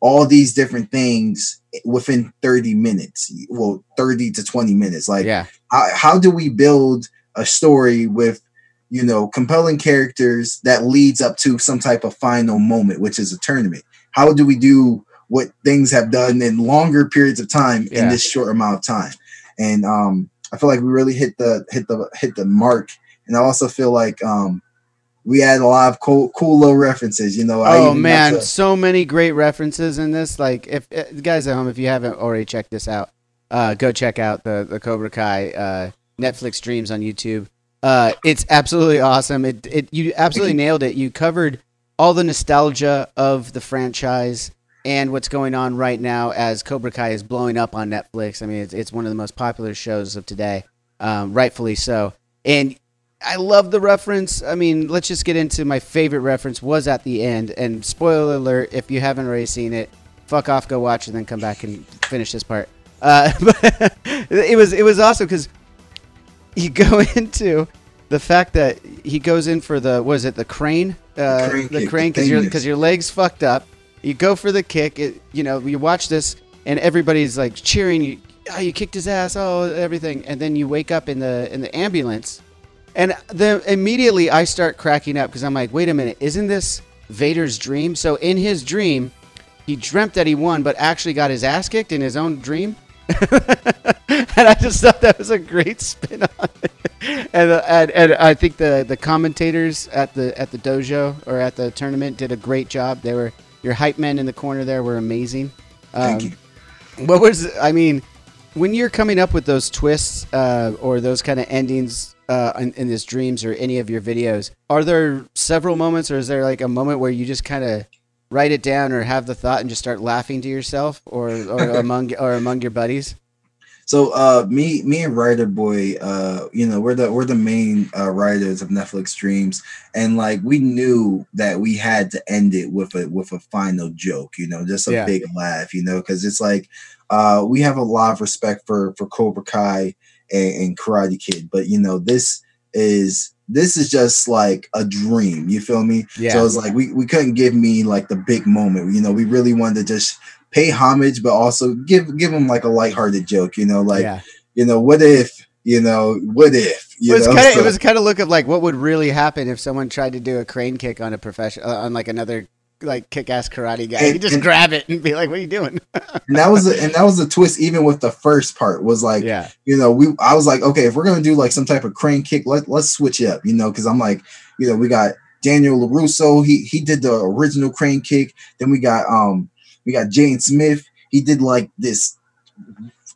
all these different things within 30 minutes well 30 to 20 minutes. Like yeah. how, how do we build a story with you know compelling characters that leads up to some type of final moment which is a tournament? How do we do what things have done in longer periods of time in this short amount of time? And um i feel like we really hit the hit the hit the mark and i also feel like um we had a lot of cool cool little references you know Oh man, to- so many great references in this. Like, if uh, guys at home, if you haven't already checked this out, uh, go check out the the Cobra Kai uh, Netflix Dreams on YouTube. Uh, it's absolutely awesome. It it you absolutely nailed it. You covered all the nostalgia of the franchise and what's going on right now as Cobra Kai is blowing up on Netflix. I mean, it's it's one of the most popular shows of today, um, rightfully so. And I love the reference. I mean, let's just get into my favorite reference was at the end. And spoiler alert, if you haven't already seen it, fuck off, go watch, and then come back and finish this part. Uh, but it was it was awesome because you go into the fact that he goes in for the was it the crane uh, the crane because your because your legs fucked up. You go for the kick. It, you know you watch this and everybody's like cheering you. Oh, you kicked his ass. Oh, everything. And then you wake up in the in the ambulance, and then immediately I start cracking up because I'm like, wait a minute, isn't this Vader's dream? So in his dream, he dreamt that he won, but actually got his ass kicked in his own dream. and I just thought that was a great spin on it. And, uh, and and I think the the commentators at the at the dojo or at the tournament did a great job. They were your hype men in the corner there were amazing. Thank Um, you. What was I mean? When you're coming up with those twists uh, or those kind of endings, uh, in, in this dreams or any of your videos, are there several moments, or is there like a moment where you just kind of write it down or have the thought and just start laughing to yourself or, or among or among your buddies? So uh me me and Writer Boy, uh, you know, we're the we're the main uh writers of Netflix Dreams. And like we knew that we had to end it with a with a final joke, you know, just a Yeah. big laugh, you know, because it's like uh we have a lot of respect for for Cobra Kai and, and Karate Kid, but you know, this is this is just like a dream, you feel me? Yeah. So it's like we, we couldn't give me like the big moment. You know, we really wanted to just pay homage, but also give give him like a lighthearted joke. You know, like yeah. you know, what if you know, what if you it was know? kind of So- it was kind of look of like what would really happen if someone tried to do a crane kick on a profession uh, on like another like kick ass karate guy. And- you just and- grab it and be like, "What are you doing?" and that was a, and that was the twist. Even with the first part, was like yeah, you know, we I was like, okay, if we're gonna do like some type of crane kick, let let's switch it up, you know, because I'm like, you know, we got Daniel Larusso, he he did the original crane kick. Then we got um we got Jaden Smith, he did like this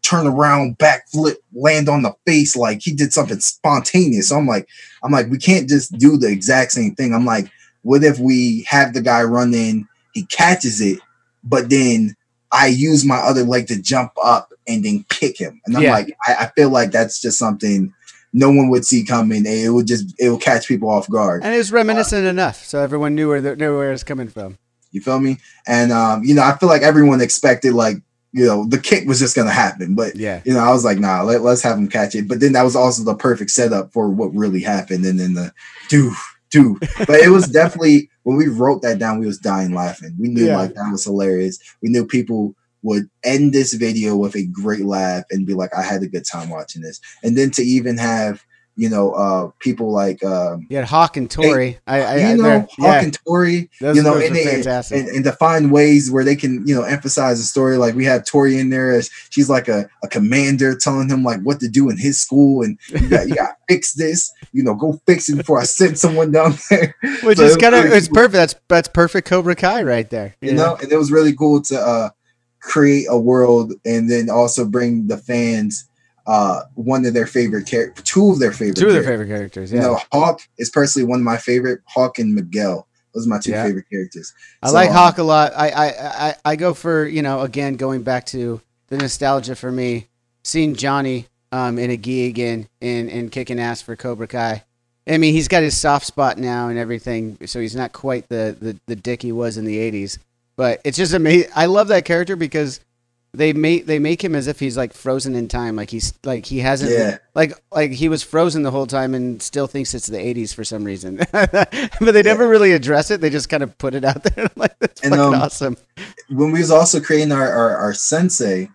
turn around backflip, land on the face, like he did something spontaneous. So I'm like, I'm like, we can't just do the exact same thing. I'm like, what if we have the guy run in, he catches it, but then I use my other leg to jump up and then kick him. And I'm Yeah. like, I, I feel like that's just something no one would see coming. It would just it will catch people off guard. and it was reminiscent enough, so everyone knew where the, knew where it was coming from. You feel me? And um, you know, I feel like everyone expected like, you know, the kick was just gonna happen. But Yeah, you know, I was like, nah, let, let's have him catch it. But then that was also the perfect setup for what really happened. And then the do do. But it was definitely when we wrote that down, we was dying laughing. We knew Yeah. like that was hilarious. We knew people would end this video with a great laugh and be like, I had a good time watching this. And then to even have, you know, uh people like um you had Hawk and Tori. I, I, you know, Hawk yeah, and Tori, those, you know, and, they- fantastic. and, and to find ways where they can, you know, emphasize the story. Like we had Tori in there as she's like a, a commander telling him like what to do in his school and you got you got to fix this, you know, go fix it before I send someone down there. Which so is kind of really it's cool. perfect. That's that's perfect Cobra Kai right there. you know, and it was really cool to uh create a world and then also bring the fans uh one of their favorite characters, two of their favorite two of their favorite characters. You Yeah, know, Hawk is personally one of my favorite. Hawk and Miguel. Those are my two Yeah. favorite characters. I So, like um, Hawk a lot. I, I, I, I go for you know again going back to the nostalgia for me, seeing Johnny um, in a gi again and and kicking ass for Cobra Kai. I mean, he's got his soft spot now and everything, so he's not quite the the, the dick he was in the '80s. But it's just amazing. I love that character because they make they make him as if he's like frozen in time, like he's like he hasn't Yeah. like like he was frozen the whole time and still thinks it's the 80s for some reason. but they never really address it. They just kind of put it out there. Like that's And, fucking um, awesome. when we was also creating our, our, our sensei,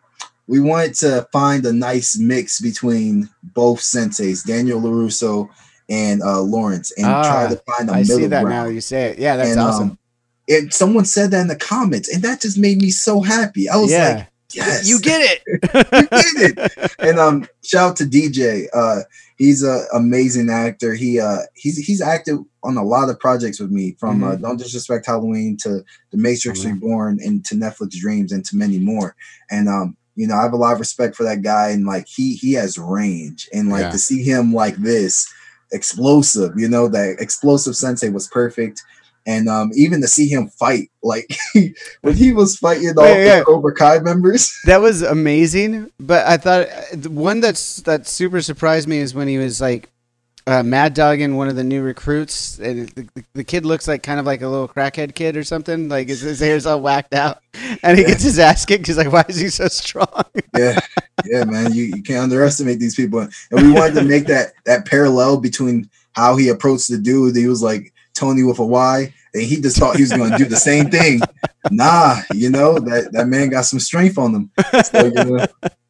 we wanted to find a nice mix between both senseis, Daniel LaRusso and uh, Lawrence, and Ah, try to find a I middle see that ground. now. You say it. Yeah, that's and, awesome. Um, and someone said that in the comments, and that just made me so happy. I was yeah, like, yes, you get it. you did it. and um, shout out to DJ. Uh, he's an amazing actor. He uh, he's he's acted on a lot of projects with me, from uh, Mhm. Don't Disrespect Halloween to The Matrix Mhm. Reborn, and to Netflix Dreams, and to many more. And um, you know, I have a lot of respect for that guy, and like he he has range, and like Yeah. to see him like this explosive, you know, that explosive sensei was perfect. And um, even to see him fight, like when he was fighting all Wait, yeah. the Cobra Kai members, that was amazing. But I thought uh, the one that's that super surprised me is when he was like uh, Mad Dog in one of the new recruits, and the, the, the kid looks like kind of like a little crackhead kid or something. Like his, his hair's all whacked out, and he Yeah. gets his ass kicked. He's like, "Why is he so strong?" yeah, yeah, man. You, you can't underestimate these people. And we wanted to make that that parallel between how he approached the dude. He was like Tony with a Y, and he just thought he was going to do the same thing. Nah, you know that that man got some strength on him. So, you know,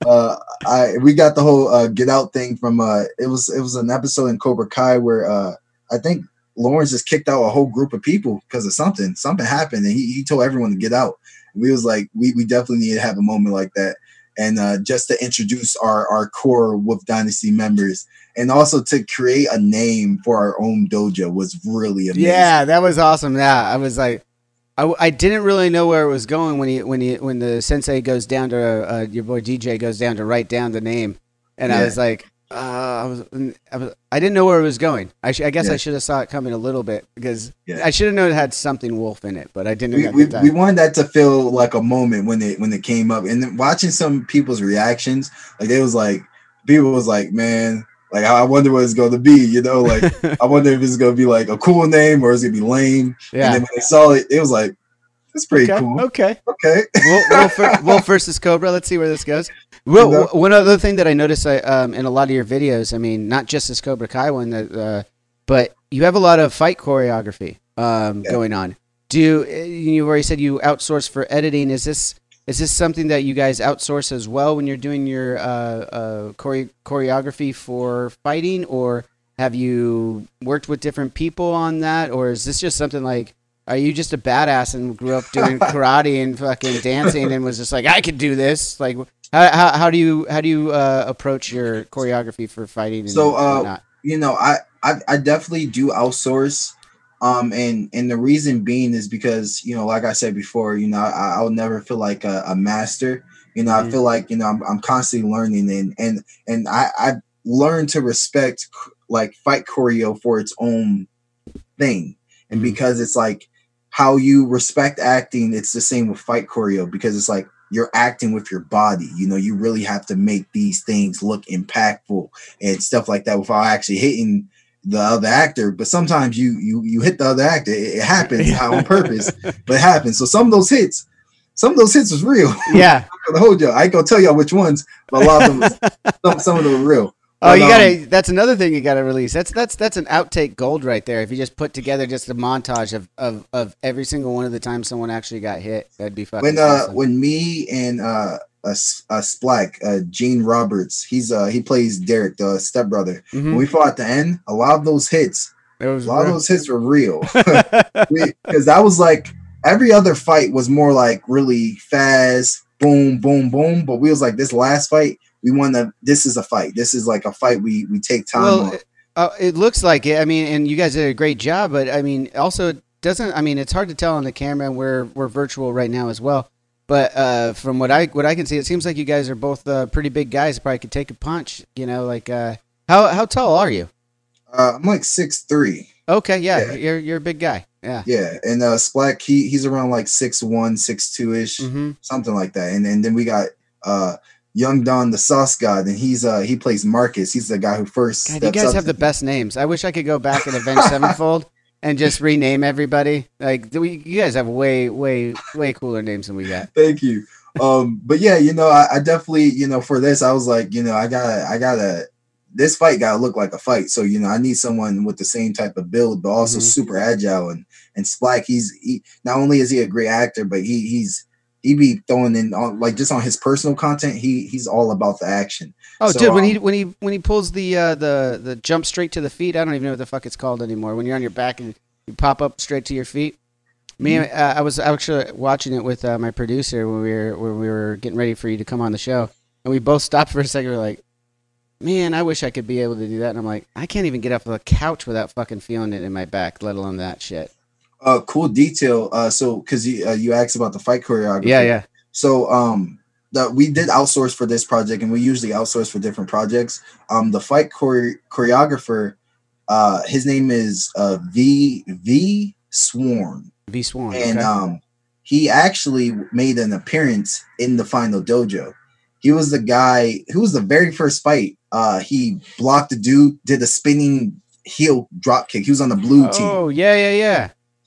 uh, I we got the whole uh, get out thing from uh, it was it was an episode in Cobra Kai where uh, I think Lawrence just kicked out a whole group of people because of something. Something happened, and he, he told everyone to get out. We was like, we, we definitely need to have a moment like that and uh, just to introduce our our core Wolf Dynasty members, and also to create a name for our own dojo was really amazing. Yeah, that was awesome. Yeah, I was like, I, I didn't really know where it was going when he when he when the sensei goes down to uh, your boy DJ goes down to write down the name, and I was like, Uh, I was, I was, I didn't know where it was going. I, sh- I guess Yeah. I should have saw it coming a little bit because Yeah. I should have known it had something wolf in it, but I didn't. we, we, we wanted that to feel like a moment when it when it came up and then watching some people's reactions like it was like people was like man like i wonder what it's going to be you know like i wonder if it's going to be like a cool name or it's going to be lame and yeah. then when they saw it it was like that's pretty Okay. cool Okay. okay Wolf, Wolf, Wolf versus Cobra. Let's see where this goes. Well, know? one other thing that I noticed I, um, in a lot of your videos, I mean, not just this Cobra Kai one, that, uh, but you have a lot of fight choreography um, Yeah. going on. Do you, uh, you already said you outsource for editing? Is this is this something that you guys outsource as well when you're doing your uh, uh, chore- choreography for fighting, or have you worked with different people on that, or is this just something like? Are you just a badass and grew up doing karate and fucking dancing and was just like I could do this? Like, how, how, how do you how do you uh, approach your choreography for fighting? And So, uh, you know I, I i definitely do outsource um and and the reason being is because you know like i said before you know i i'll never feel like a, a master you know Mhm. i feel like you know i'm, I'm constantly learning and and and i i've learned to respect like fight choreo for its own thing and Mhm. because it's like how you respect acting it's the same with fight choreo because it's like you're acting with your body you know you really have to make these things look impactful and stuff like that without actually hitting the other actor but sometimes you you you hit the other actor it, it happens on purpose but it happens so some of those hits some of those hits was real yeah. the whole joke i ain't gonna tell y'all which ones but a lot of them was, some, some of them were real Oh, But, you um, gotta. That's another thing you gotta release. That's that's that's an outtake gold right there. If you just put together just a montage of of, of every single one of the times someone actually got hit, that'd be fucking. when uh awesome. when me and uh a, a Splack, uh Gene Roberts, he's uh he plays Derek, the stepbrother. Mhm. When we fought at the end, a lot of those hits, It was a lot of those hits were real. because that was like every other fight was more like really fast, boom, boom, boom. But we was like this last fight, we want to. This is a fight. This is like a fight we we take time well, on. it, uh, it looks like it. I mean, and you guys did a great job. But I mean, also it doesn't. I mean, it's hard to tell on the camera. and We're we're virtual right now as well. But uh, from what I what I can see, it seems like you guys are both uh, pretty big guys. Probably could take a punch. You know, like uh, how how tall are you? Uh, I'm like six three. Okay, yeah, Yeah. you're you're a big guy. Yeah. Yeah, and uh Splack he he's around like six one, six two ish, hmm something like that. And and then we got uh Young Don the Sauce God, and he's uh he plays Marcus. He's the guy who first. God, you guys have the best names. I wish I could go back and Avenged Sevenfold and just rename everybody. Like do we, you guys have way way way cooler names than we got. Thank you. Um, but yeah, you know, I, I definitely, you know, for this, I was like, you know, I gotta, I gotta, this fight gotta look like a fight. So, you know, I need someone with the same type of build, but also Mhm. super agile. And and Splack, he's he not only is he a great actor, but he he's he be throwing in on like just on his personal content. He he's all about the action. Oh, So, dude, when um, he when he when he pulls the uh, the the jump straight to the feet, I don't even know what the fuck it's called anymore. When you're on your back and you pop up straight to your feet. Me, Mm-hmm. uh, I was actually watching it with uh, my producer when we were when we were getting ready for you to come on the show, and we both stopped for a second. We are like, "Man, I wish I could be able to do that." And I'm like, "I can't even get off the couch without fucking feeling it in my back, let alone that shit." Uh, cool detail. Uh, so because you uh, you asked about the fight choreography. Yeah, yeah. So um the we did outsource for this project and we usually outsource for different projects. Um the fight chore- choreographer uh his name is uh V V Sworn V Swan. and okay. um he actually made an appearance in the final dojo. He was the guy who was the very first fight. Uh he blocked the dude, did a spinning heel drop kick. He was on the blue team. oh yeah, yeah, yeah.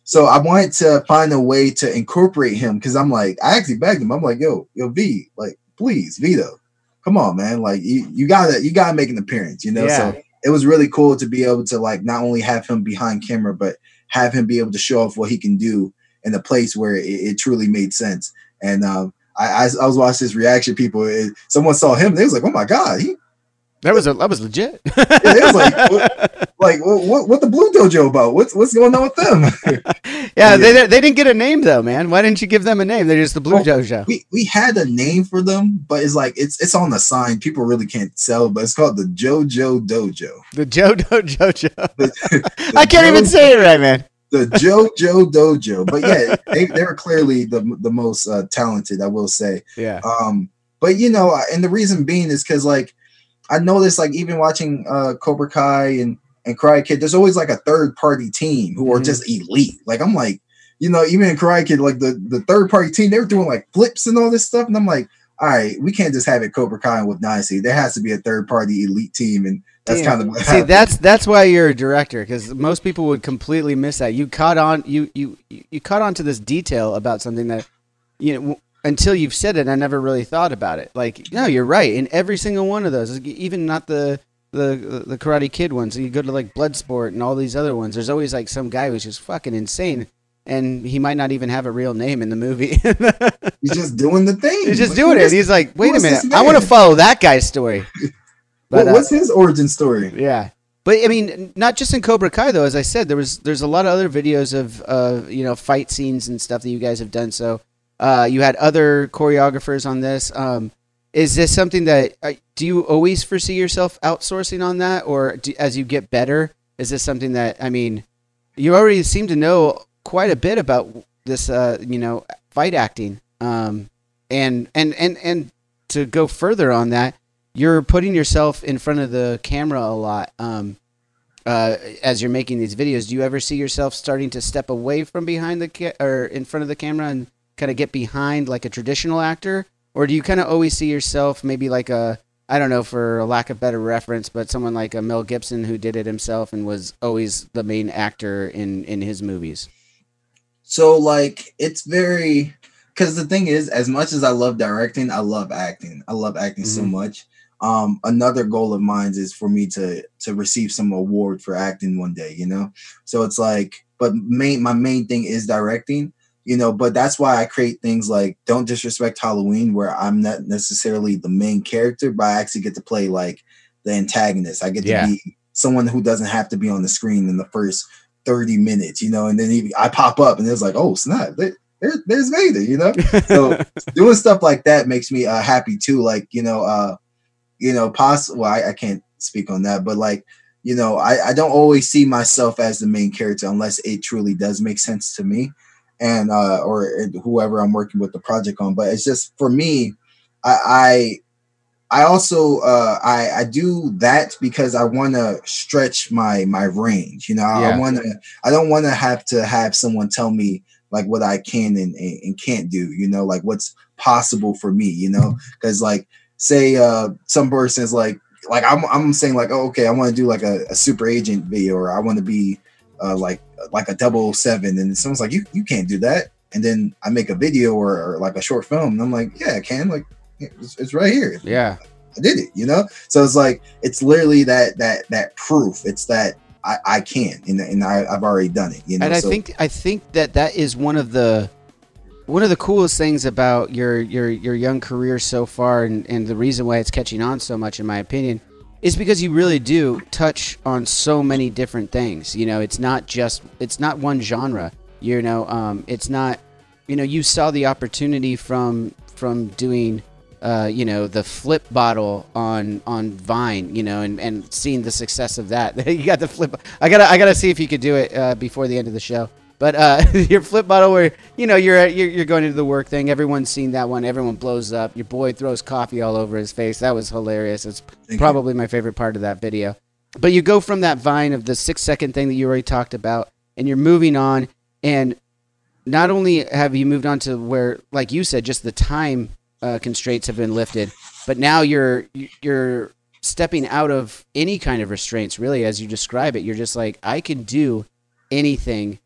So I wanted to find a way to incorporate him because I'm like, I actually begged him. I'm like, yo, yo, V, like, please, Vito, come on, man. Like, you, you gotta, you gotta make an appearance, you know. Yeah. So it was really cool to be able to like not only have him behind camera, but have him be able to show off what he can do in a place where it, it truly made sense. And um, I, I, I was watching his reaction. People, it, someone saw him. They was like, oh my god, he That was a, that was legit. it was like, what- like what, what, what the Blue Dojo about? What's what's going on with them? yeah, they they didn't get a name though, man. Why didn't you give them a name? They're just the Blue Oh, Dojo. we we had a name for them, but it's like it's it's on the sign. People really can't sell, but it's called the JoJo Dojo. The Jojo. The I can't even say it right, man. the JoJo Dojo. But yeah, they they were clearly the the most uh, talented, I will say. Yeah. Um, but you know, and the reason being is because like I noticed like even watching uh Cobra Kai and and Karate Kid, there's always like a third party team who are Mhm. just elite. Like I'm like, you know, even in Karate Kid, like the the third party team, they were doing like flips and all this stuff, and I'm like, all right, we can't just have it Cobra Kai with Dynasty. There has to be a third party elite team, and that's Damn. kind of what See, that's that's why you're a director because most people would completely miss that. You caught on you you you caught on to this detail about something that you know until you've said it. I never really thought about it. Like, no, you're right. In every single one of those, even not the the the Karate Kid ones. You go to like Bloodsport and all these other ones. There's always like some guy who's just fucking insane, and he might not even have a real name in the movie. He's just doing the thing. He's just Like, doing it. is- He's like, wait a minute, I want to follow that guy's story. what, uh, what's his origin story? Yeah, but I mean, not just in Cobra Kai though. As I said, there was there's a lot of other videos of uh, you know fight scenes and stuff that you guys have done. So uh, you had other choreographers on this. Um, is this something that uh, do you always foresee yourself outsourcing on that, or do, as you get better, is this something that I mean, you already seem to know quite a bit about this, uh, you know, fight acting, um, and and and and to go further on that, you're putting yourself in front of the camera a lot. Um, uh, as you're making these videos, do you ever see yourself starting to step away from behind the ca- or in front of the camera and kind of get behind like a traditional actor, or do you kind of always see yourself maybe like a I don't know for a lack of better reference, but someone like a Mel Gibson who did it himself and was always the main actor in in his movies. So like it's very because the thing is, as much as I love directing, I love acting. I love acting so Mhm. much. Um, another goal of mine is for me to to receive some award for acting one day, you know. So it's like, but main my main thing is directing, you know. But that's why I create things like Don't Disrespect Halloween, where I'm not necessarily the main character, but I actually get to play like the antagonist. I get to Yeah. be someone who doesn't have to be on the screen in the first 30 minutes, you know, and then he, I pop up and it's like, oh snap, there, there, there's Vader, you know. So doing stuff like that makes me uh, happy too. Like you know, uh, you know, possible. Well, I, I can't speak on that, but like you know, I, I don't always see myself as the main character unless it truly does make sense to me, and uh, or whoever I'm working with the project on. But it's just for me, I. I I also uh, I I do that because I want to stretch my my range. You know, I, want to. I don't want to have to have someone tell me like what I can and, and, and can't do. You know, like what's possible for me. You know, because like say uh some person is like like I'm I'm saying like oh okay I want to do like a, a super agent video or I want to be uh like like a double seven and someone's like you you can't do that and then I make a video or, or like a short film and I'm like yeah I can like it's, it's right here yeah, I did it, you know. So it's like it's literally that that that proof. It's that I, I can, and, and I, I've already done it, you know. and I so, think I think that that is one of the one of the coolest things about your your your young career so far, and, and the reason why it's catching on so much, in my opinion, is because you really do touch on so many different things. You know, it's not just it's not one genre. You know, um, it's not. You know, you saw the opportunity from from doing. Uh, you know the flip bottle on on Vine, you know, and, and seeing the success of that. you got the flip. I gotta I gotta see if you could do it uh, before the end of the show. But uh, your flip bottle, where you know you're, you're you're going into the work thing. Everyone's seen that one. Everyone blows up. Your boy throws coffee all over his face. That was hilarious. It's Thank you. probably my favorite part of that video. But you go from that Vine of the six second thing that you already talked about, and you're moving on. And not only have you moved on to where, like you said, just the time uh, constraints have been lifted, but now you're you're stepping out of any kind of restraints. Really, as you describe it, you're just like I can do anything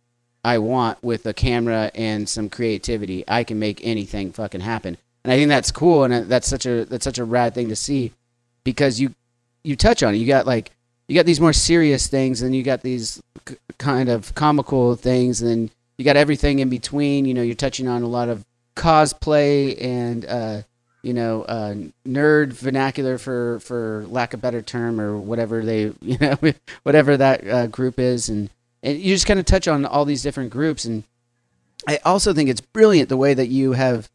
I want with a camera and some creativity. I can make anything fucking happen, and I think that's cool, and uh, that's such a that's such a rad thing to see because you you touch on it. You got like you got these more serious things, and you got these k- kind of comical things, and then you got everything in between. You know, you're touching on a lot of cosplay and uh, you know uh, nerd vernacular for for lack of better term or whatever they you know whatever that uh, group is, and and you just kind of touch on all these different groups, and I also think it's brilliant the way that you have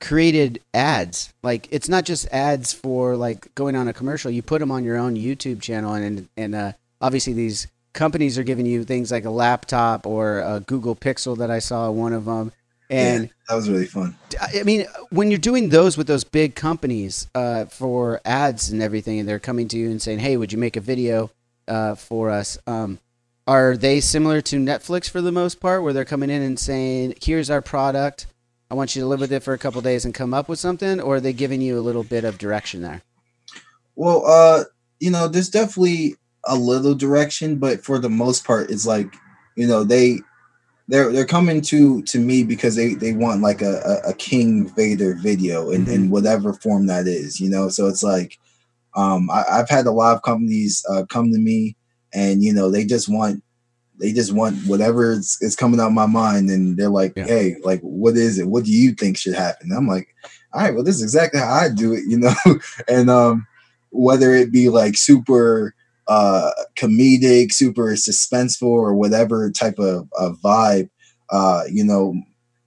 created ads. Like it's not just ads for like going on a commercial. You put them on your own YouTube channel, and and uh, obviously these companies are giving you things like a laptop or a Google Pixel that I saw one of them. And yeah, that was really fun. I mean, when you're doing those with those big companies uh, for ads and everything, and they're coming to you and saying, "Hey, would you make a video uh, for us?" Um, are they similar to Netflix for the most part, where they're coming in and saying, "Here's our product. I want you to live with it for a couple days and come up with something," or are they giving you a little bit of direction there? Well, uh, you know, there's definitely a little direction, but for the most part, it's like, you know, they they're they're coming to to me because they they want like a a, King Vader video in, mm-hmm. in whatever form that is, you know. So it's like, um, I, have had a lot of companies uh, come to me, and you know, they just want they just want whatever is, is coming out my mind, and they're like, yeah. hey, like, what is it? What do you think should happen? And I'm like, all right, well, this is exactly how I do it, you know, and um, whether it be like super uh, comedic, super suspenseful, or whatever type of, of vibe. Uh, you know,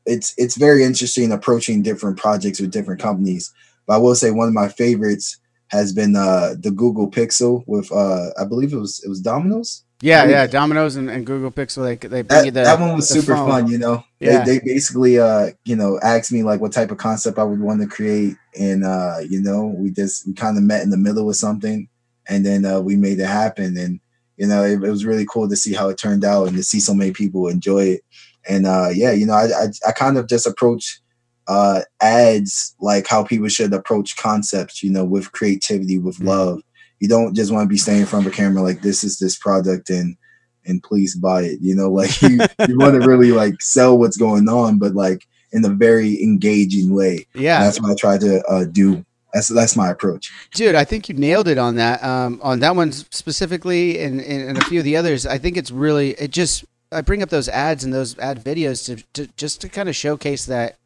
it's it's very interesting approaching different projects with different companies. But I will say one of my favorites has been uh, the Google Pixel with uh, I believe it was it was Domino's. Yeah, yeah, Domino's and, and, Google Pixel. They they bring that, the that one was super phone. fun. You know, yeah. They, they basically uh you know asked me like what type of concept I would want to create, and uh you know we just we kind of met in the middle with something, and then uh, we made it happen. And you know, it, it, was really cool to see how it turned out and to see so many people enjoy it. And uh, yeah, you know, I, I, I kind of just approach uh, ads like how people should approach concepts. You know, with creativity, with love. You don't just want to be standing in front of a camera like this is this product and and please buy it. You know, like you, you want to really like sell what's going on, but like in a very engaging way. Yeah, and that's what I try to uh, do that's that's my approach, dude. I think you nailed it on that. Um, on that one specifically, and, and, and a few of the others. I think it's really it just. I bring up those ads and those ad videos to, to just to kind of showcase that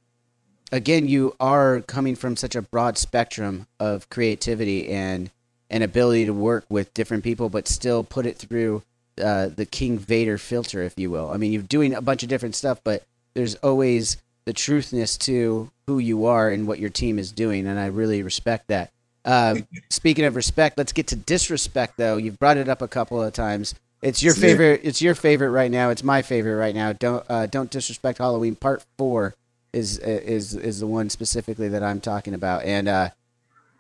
again you are coming from such a broad spectrum of creativity and an ability to work with different people, but still put it through uh, the King Vader filter, if you will. I mean, you're doing a bunch of different stuff, but there's always the truthness to who you are and what your team is doing, and I really respect that. Uh, speaking of respect, let's get to disrespect though. You've brought it up a couple of times. It's your favorite. It's your favorite right now. It's my favorite right now. Don't uh, don't disrespect Halloween. Part four is is is the one specifically that I'm talking about. And uh,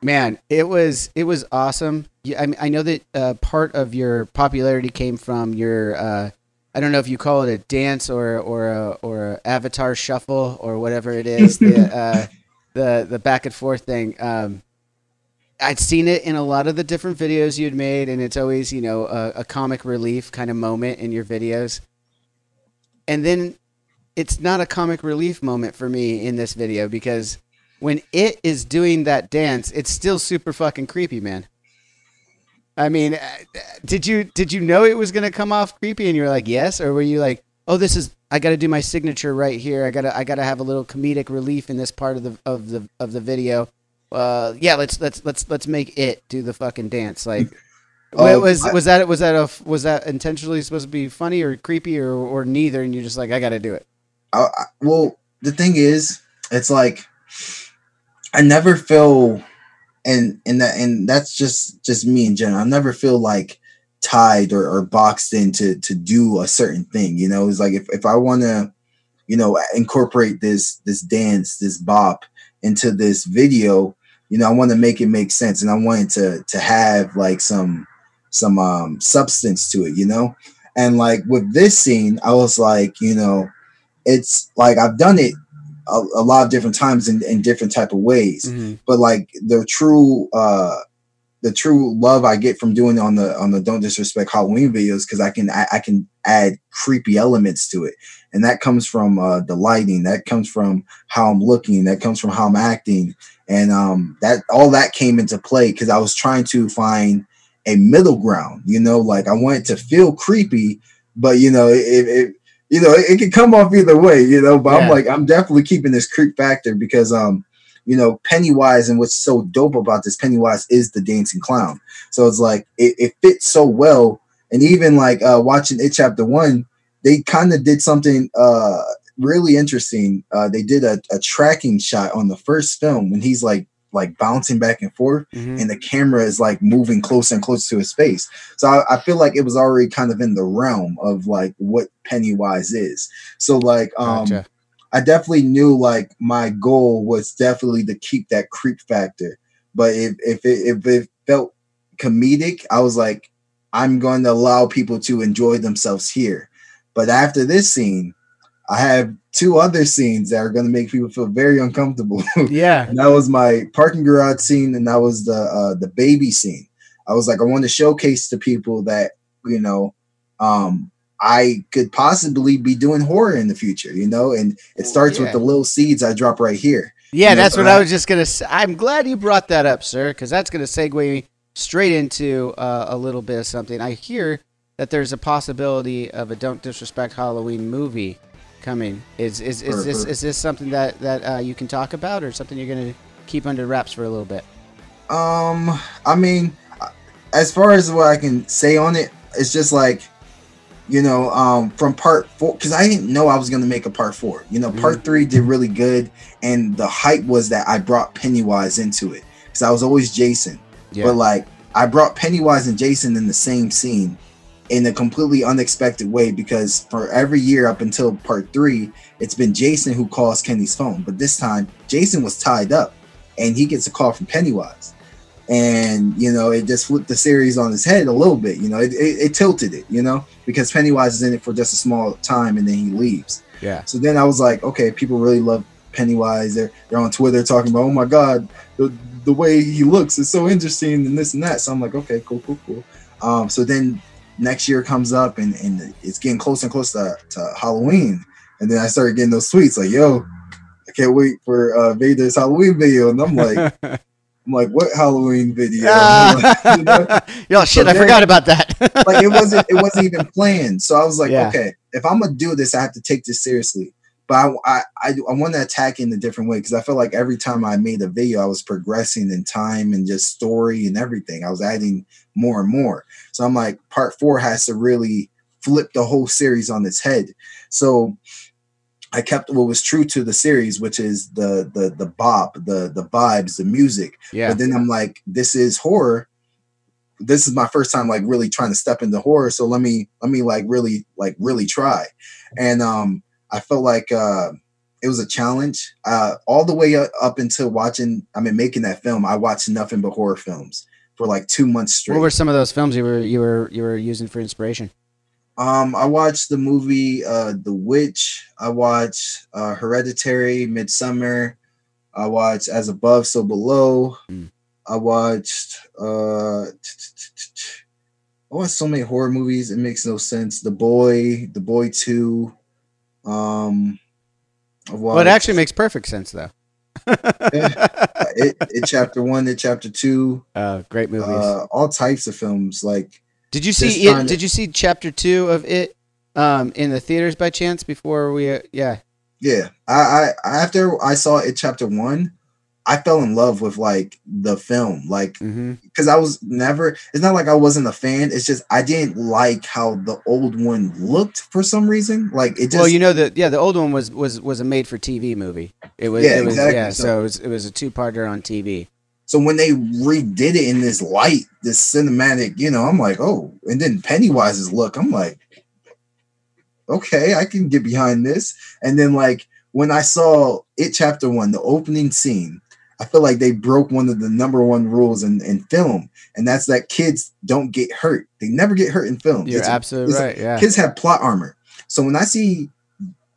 man, it was it was awesome. I mean, I know that uh, part of your popularity came from your uh, I don't know if you call it a dance or or a, or a avatar shuffle or whatever it is the uh, the the back and forth thing. Um, I'd seen it in a lot of the different videos you'd made, and it's always you know a, a comic relief kind of moment in your videos. And then it's not a comic relief moment for me in this video because when it is doing that dance, it's still super fucking creepy, man. I mean, uh, did you did you know it was going to come off creepy and you were like, "Yes," or were you like, "Oh, this is I got to do my signature right here. I got to I got to have a little comedic relief in this part of the of the of the video." Uh, yeah, let's let's let's let's make it do the fucking dance. Like, oh, was was that was that a was that intentionally supposed to be funny or creepy or or neither? And you're just like, I got to do it. I, well, the thing is, it's like I never feel and and that and that's just just me in general. I never feel like tied or, or boxed in to to do a certain thing. You know, it's like if, if I want to, you know, incorporate this this dance, this bop into this video, you know, I want to make it make sense and I wanted to to have like some some um substance to it, you know? And like with this scene, I was like, you know, it's like I've done it a, a lot of different times in, in different type of ways. Mm-hmm. But like the true uh the true love I get from doing on the on the don't disrespect Halloween videos because I can I, I, can add creepy elements to it, and that comes from uh, the lighting, that comes from how I'm looking, that comes from how I'm acting, and um, that all that came into play because I was trying to find a middle ground. You know, like I wanted to feel creepy, but you know, it, it you know, it, it can come off either way, you know. But yeah. I'm like, I'm definitely keeping this creep factor because um, you know, Pennywise and what's so dope about this Pennywise is the dancing clown. So it's like it, it fits so well. And even like uh watching it chapter one, they kind of did something uh really interesting. Uh they did a, a tracking shot on the first film when he's like like bouncing back and forth mm-hmm. and the camera is like moving closer and closer to his face so I, I, feel like it was already kind of in the realm of like what pennywise is so like um gotcha. I definitely knew like my goal was definitely to keep that creep factor. But if if it, if it felt comedic, I was like, I'm going to allow people to enjoy themselves here. But after this scene, I have two other scenes that are going to make people feel very uncomfortable. Yeah. and that was my parking garage scene, and that was the uh, the baby scene. I was like, I want to showcase to people that you know, um, I could possibly be doing horror in the future. You know, and it starts yeah. with the little seeds I drop right here. Yeah, You know, that's what I I- was just gonna. say. I'm glad you brought that up, sir, because that's gonna segue me straight into uh, a little bit of something. I hear that there's a possibility of a "Don't Disrespect Halloween" movie coming. Is is is this is this something that that uh, you can talk about, or something you're gonna keep under wraps for a little bit? Um, I mean, as far as what I can say on it, it's just like, you know, um, from part four, because I didn't know I was gonna make a part four. You know, part three did really good, and the hype was that I brought Pennywise into it because I was always Jason, but like I brought Pennywise and Jason in the same scene in a completely unexpected way because for every year up until part three, it's been Jason who calls Kenny's phone, but this time Jason was tied up, and he gets a call from Pennywise and you know it just flipped the series on his head a little bit you know it, it, it tilted it you know because pennywise is in it for just a small time and then he leaves. Yeah. so then i was like okay people really love pennywise. They're, they're on twitter talking about oh my god the, the way he looks is so interesting and this and that. So i'm like okay cool cool cool. Um so then next year comes up and, and it's getting closer and closer to, to halloween. And then i started getting those tweets like yo i can't wait for uh vader's halloween video. And i'm like I'm like, what Halloween video? Ah. you know? Yo, shit! So I then- forgot about that. like it wasn't it wasn't even planned. So I was like, Yeah. okay, if I'm gonna do this, I have to take this seriously. But I I I, I want to attack it in a different way because I feel like every time I made a video, I was progressing in time and just story and everything. I was adding more and more. So I'm like, part four has to really flip the whole series on its head. So I kept what was true to the series, which is the the the bop, the the vibes, the music. yeah. But then I'm like, this is horror. This is my first time like really trying to step into horror. So let me let me like really like really try. And um I felt like uh it was a challenge. Uh all the way up, until watching, I mean making that film, I watched nothing but horror films for like two months straight. What were some of those films you were you were you were using for inspiration? Um, I watched the movie uh The Witch. I watched uh Hereditary, Midsommar. I watched As Above, So Below. Mm. I watched uh I watched so many horror movies, it makes no sense. The Boy, The Boy 2. Um Well, it actually makes perfect sense though. it, it chapter one, it chapter two, uh, great movies. uh all types of films like did you see it? Did you see chapter two of it um, in the theaters by chance? Before we, uh, yeah, Yeah, I, I after I saw it chapter one, I fell in love with like the film, like because I was never. It's not like I wasn't a fan. It's just I didn't like how the old one looked for some reason. Like it just. well, you know the yeah the old one was was was a made for TV movie. It was Yeah, it was exactly. yeah So- so it was it was a two parter on TV. So when they redid it in this light, this cinematic, you know, I'm like, oh, and then Pennywise's look, I'm like, okay, I can get behind this. And then like when I saw it chapter one, the opening scene, I feel like they broke one of the number one rules in, in film, and that's that kids don't get hurt. They never get hurt in film. You're It's absolutely a- right. Yeah, Kids have plot armor. So when I see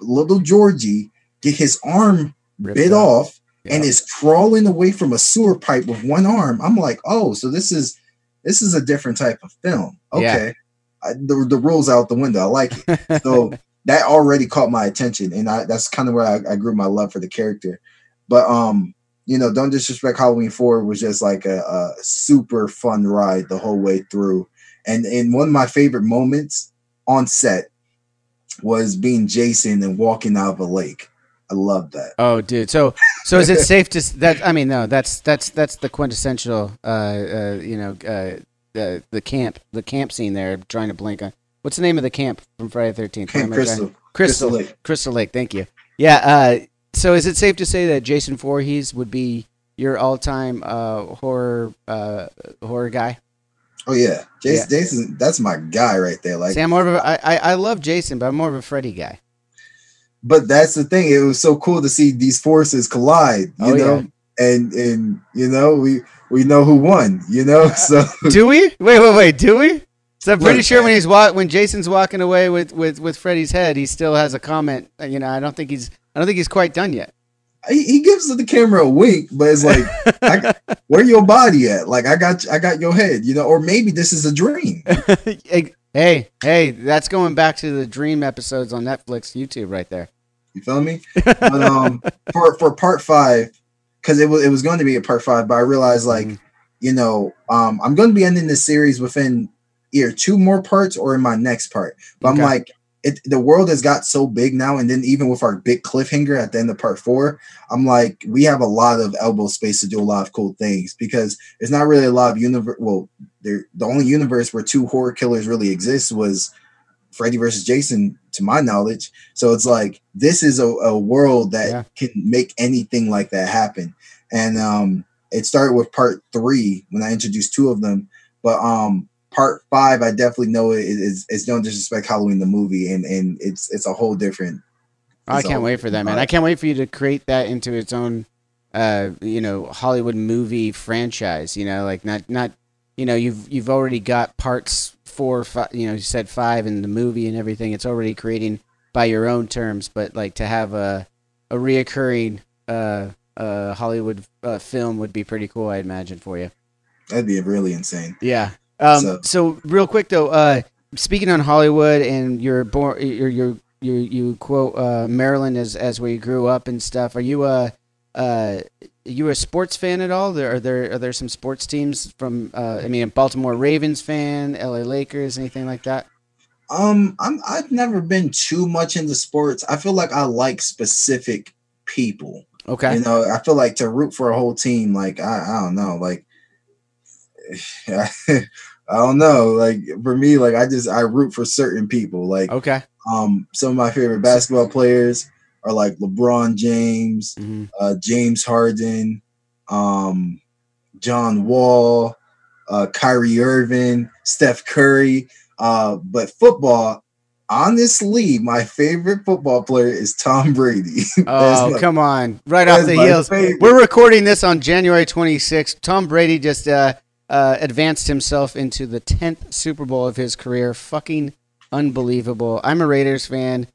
little Georgie get his arm Ripped bit off. off and Yeah. is crawling away from a sewer pipe with one arm, I'm like, oh, so this is this is a different type of film. Yeah. Okay, I, the the rules out the window. I like it. So that already caught my attention, and I, that's kind of where I, I grew my love for the character. But um, you know, don't disrespect Halloween Four was just like a, a super fun ride the whole way through, and and one of my favorite moments on set was being Jason and walking out of a lake. I love that. Oh, dude. So, so is it safe to that? I mean, no. That's that's that's the quintessential. Uh, uh you know, uh, the the camp, the camp scene there. Trying to blink on. What's the name of the camp from Friday Thirteenth? Crystal. Crystal. Crystal Lake. Crystal Lake. Thank you. Yeah. Uh, so is it safe to say that Jason Voorhees would be your all-time uh, horror uh, horror guy? Oh yeah, Jason. Yeah. Jason, that's my guy right there. Like I'm more of a, I, I I love Jason, but I'm more of a Freddy guy. But that's the thing. It was so cool to see these forces collide. You Oh, know, yeah. and and you know we we know who won. You know, so Do we? Wait, wait, wait. Do we? So I'm pretty Look, sure when he's wa- when Jason's walking away with, with, with Freddy's head, he still has a comment. Uh, You know, I don't think he's I don't think he's quite done yet. he, he gives the camera a wink, but it's like, I, where your body at? Like I got I got your head. You know, or maybe this is a dream. hey, hey, that's going back to the Dream episodes on Netflix, YouTube, right there. You feel me? But um, for for part five, because it was it was going to be a part five, but I realized like, Mhm. you know, um, I'm going to be ending this series within either two more parts or in my next part. But Okay. I'm like, it the world has got so big now, and then even with our big cliffhanger at the end of part four, I'm like, we have a lot of elbow space to do a lot of cool things because it's not really a lot of universe. Well, there the only universe where two horror killers really exist was Freddy versus Jason, to my knowledge. So it's like this is a, a world that Yeah. can make anything like that happen. And um it started with part three when I introduced two of them. But um part five, I definitely know it is it's don't disrespect Halloween the movie and and it's it's a whole different I can't wait for that, man. I can't wait for you to create that into its own, uh, you know, Hollywood movie franchise. You know, like not not, you know, you've you've already got parts four, five, you know, you said five in the movie and everything. It's already creating by your own terms, but like to have a a reoccurring uh uh Hollywood uh, film would be pretty cool. I imagine for you. that'd be really insane. Yeah. Um, So- so, real quick though, uh, speaking on Hollywood and you're born, you're, you're, you you quote uh, Maryland as as where you grew up and stuff. Are you a uh, you a sports fan at all? There are there are there some sports teams from? Uh, I mean, a Baltimore Ravens fan, L.A. Lakers, anything like that? Um, I'm I've never been too much into sports. I feel like I like specific people. Okay. You know, I feel like to root for a whole team, like I, I don't know, like I don't know. Like for me, like I just I root for certain people. Like Okay. um some of my favorite basketball players are like LeBron James, hmm uh James Harden, um John Wall, uh Kyrie Irving, Steph Curry. Uh but football, honestly, my favorite football player is Tom Brady. Oh, my- come on! Right off the heels. favorite. We're recording this on January 26th. Tom Brady just uh, uh, advanced himself into the 10th Super Bowl of his career. Fucking unbelievable. I'm a Raiders fan.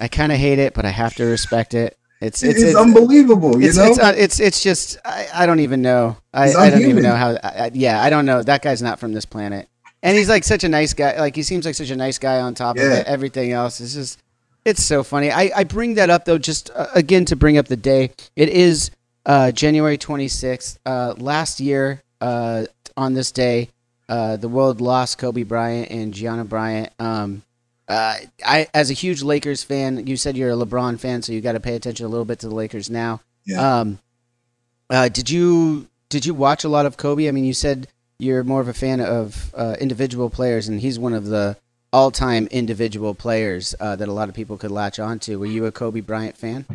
I kind of hate it, but I have to respect it. It's It's, it's it's, unbelievable, you it's, know. it's, uh, it's it's just I, I don't even know. I, I don't even know how. I, yeah, I don't know. That guy's not from this planet, and he's like such a nice guy. Like he seems like such a nice guy. On top of it, everything else is just it's so funny. I, I bring that up though, just uh, again to bring up the day. It is uh, January 26th. Uh, last year uh, on this day, uh, the world lost Kobe Bryant and Gianna Bryant. Um, uh, I, as a huge Lakers fan, you said you're a LeBron fan, so you got to pay attention a little bit to the Lakers now. Yeah. Um, uh, did you did you watch a lot of Kobe? I mean, you said you're more of a fan of uh, individual players, and he's one of the all-time individual players uh, that a lot of people could latch onto. Were you a Kobe Bryant fan?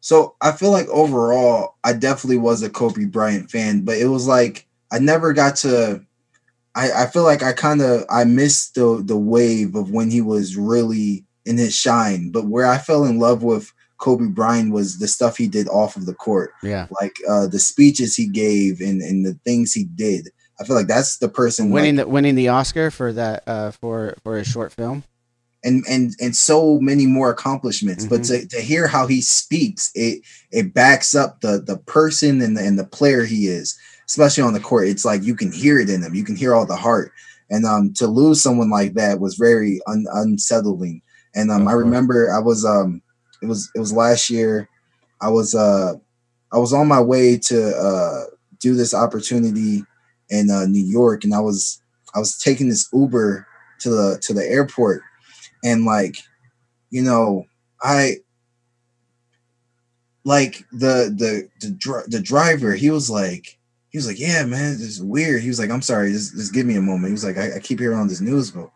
So I feel like overall, I definitely was a Kobe Bryant fan, but it was like I never got to. I, I feel like I kind of I missed the the wave of when he was really in his shine. But where I fell in love with Kobe Bryant was the stuff he did off of the court, Yeah, like uh, the speeches he gave and and the things he did. I feel like that's the person winning like, the winning the Oscar for that uh, for for a short film. and and and so many more accomplishments. But Mm-hmm. to, to hear how he speaks, it it backs up the the person and the, and the player he is, especially on the court. It's like you can hear it in them. You can hear all the heart. And um, to lose someone like that was very un, unsettling. And um, I remember I was um, it was it was last year. I was uh, I was on my way to uh, do this opportunity in uh, New York, and I was I was taking this Uber to the to the airport, and like, you know, I like the the the dri- the driver. He was like, he was like, yeah, man, this is weird. He was like, I'm sorry, just just give me a moment. He was like, I, I keep hearing on this news, but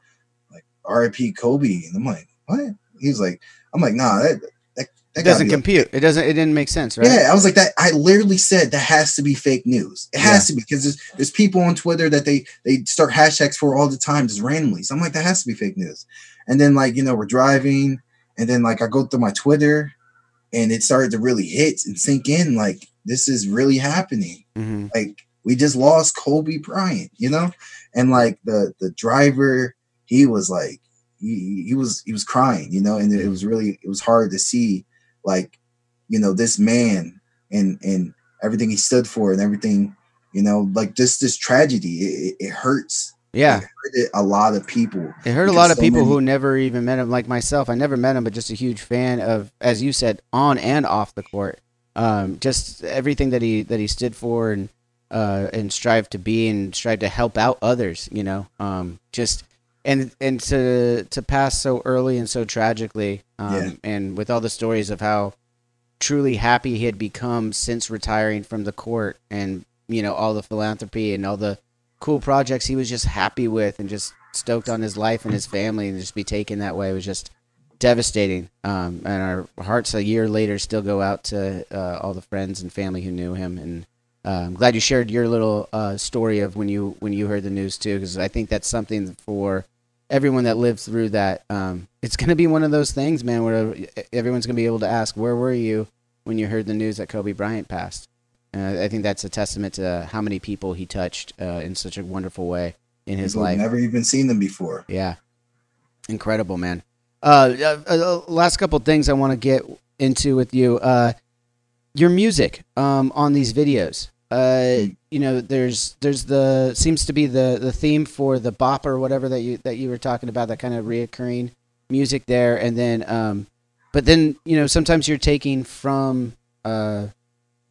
like R.I.P. Kobe, and I'm like, what? He was like, I'm like, nah, that that, that doesn't compute. It doesn't. It didn't make sense, right? yeah, I was like that. I literally said that has to be fake news. It has to be because there's there's people on Twitter that they they start hashtags for all the time just randomly. So I'm like, that has to be fake news. And then like you know we're driving, and then like I go through my Twitter, and it started to really hit and sink in. Like this is really happening. Mhm. Like we just lost Kobe Bryant, you know, and like the the driver, he was like he, he was he was crying, you know, and it was really it was hard to see like you know this man and and everything he stood for and everything you know like just this tragedy it, it- hurts Yeah. it hurted a lot of people It hurt a lot of so people many- who never even met him, like myself. I never met him, but just a huge fan of, as you said, on and off the court. Um, just everything that he that he stood for and uh, and strived to be and strive to help out others. You know, um, just and and to to pass so early and so tragically, um, Yeah. and with all the stories of how truly happy he had become since retiring from the court, and you know all the philanthropy and all the cool projects he was just happy with and just stoked on his life and his family and just be taken that way was just devastating. Um, and our hearts a year later still go out to uh, all the friends and family who knew him. And uh, I'm glad you shared your little uh, story of when you when you heard the news too, because I think that's something for everyone that lived through that. Um, it's going to be one of those things, man, where everyone's going to be able to ask, "Where were you when you heard the news that Kobe Bryant passed?" And I think that's a testament to how many people he touched uh, in such a wonderful way in his People life. never even seen them before Yeah, incredible, man. Uh, uh, uh, last couple things I want to get into with you. Uh, your music um, on these videos. Uh, you know, there's there's the seems to be the the theme for the bop or whatever that you that you were talking about that kind of reoccurring music there, and then um, but then you know sometimes you're taking from uh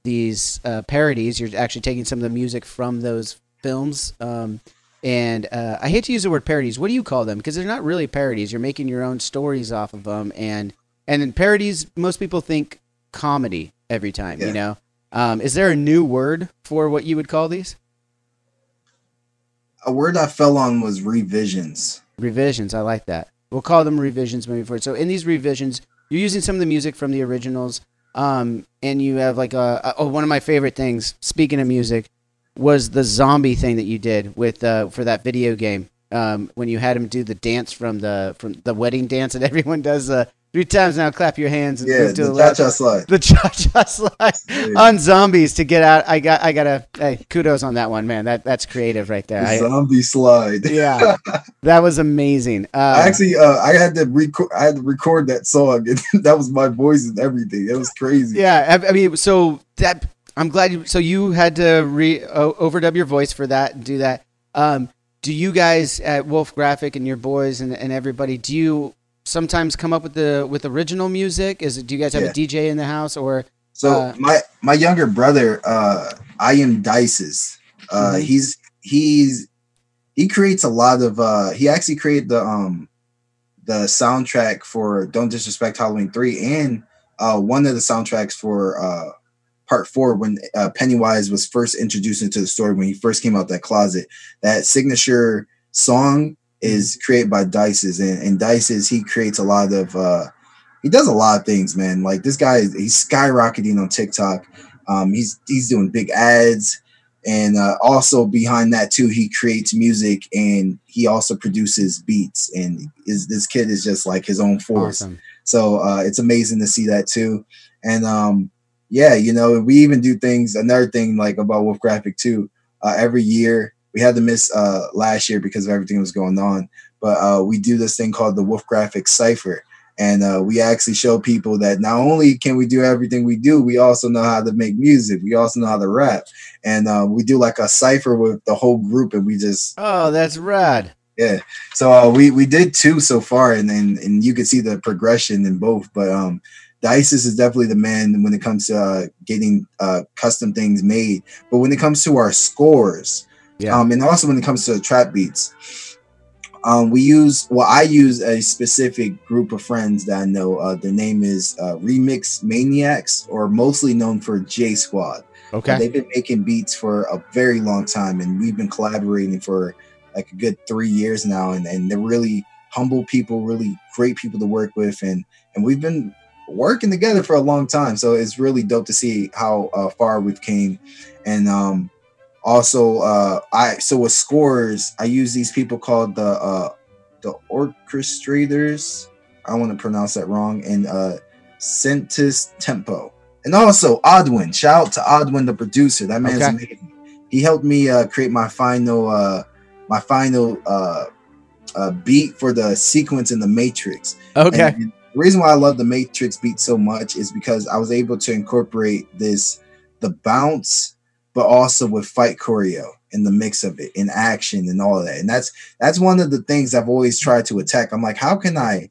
these uh, parodies. You're actually taking some of the music from those films. Um, and uh, I hate to use the word parodies. What do you call them? Because they're not really parodies. You're making your own stories off of them, and and in parodies, most people think comedy every time. Yeah. You know, um, is there a new word for what you would call these a word i fell on was revisions revisions? I like that. We'll call them revisions moving forward. So in these revisions, you're using some of the music from the originals, um, and you have like a, a oh one of my favorite things. Speaking of music, was the zombie thing that you did with uh, for that video game um, when you had him do the dance from the from the wedding dance that everyone does uh, three times now. Clap your hands and yeah the the cha-cha slide The cha cha slide Yeah. on zombies to get out. I got I gotta hey kudos on that one, man. That that's creative right there. the I, zombie slide yeah, that was amazing. Uh, I actually uh, I had to record I had to record that song and that was my voice and everything. It was crazy. Yeah, I, I mean, so that I'm glad you. So you had to re overdub your voice for that and do that. Um, do you guys at Wolf Graphic and your boys and, and everybody? Do you sometimes come up with the with original music? Is it? Do you guys have Yeah. a DJ in the house or? So Uh, my my younger brother, uh, I am Dices. Uh, Mhm. He's he's he creates a lot of. Uh, he actually created the um the soundtrack for Don't Disrespect Halloween three and uh, one of the soundtracks for uh, part four when uh, Pennywise was first introduced into the story when he first came out that closet. That signature song is created by Dices and, and Dices he creates a lot of. Uh, he does a lot of things, man. Like this guy, he's skyrocketing on TikTok. Um, he's he's doing big ads, and uh, also behind that too, he creates music and he also produces beats. And is this kid is just like his own force. Awesome. So uh, it's amazing to see that too. And um, yeah, you know, we even do things. Another thing like about Wolf Graphic too. Uh, every year we had to miss uh, last year because of everything that was going on, but uh, we do this thing called the Wolf Graphic Cipher. And uh, we actually show people that not only can we do everything we do, we also know how to make music. We also know how to rap, and uh, we do like a cipher with the whole group, and we just Oh, that's rad. yeah. So uh, we we did two so far, and and and you could see the progression in both. But um, Dices is definitely the man when it comes to uh, getting uh, custom things made. But when it comes to our scores, Yeah. um, and also when it comes to trap beats, um, we use well, I use a specific group of friends that I know. Uh, their name is uh, Remix Maniacs, or mostly known for J Squad. okay. They've been making beats for a very long time, and we've been collaborating for like a good three years now. And, and they're really humble people, really great people to work with, and and we've been working together for a long time. So it's really dope to see how uh, far we've came. And um, also, uh, I so with scores, I use these people called the uh, the orchestrators. I want to pronounce that wrong, and uh, Centis Tempo, and also Odwin. Shout out to Odwin, the producer. That man's Okay. amazing. He helped me uh, create my final uh, my final uh, uh, beat for the sequence in the Matrix. Okay. And the reason why I love the Matrix beat so much is because I was able to incorporate this the bounce, but also with fight choreo in the mix of it, in action and all of that. And that's that's one of the things I've always tried to attack. I'm like, how can I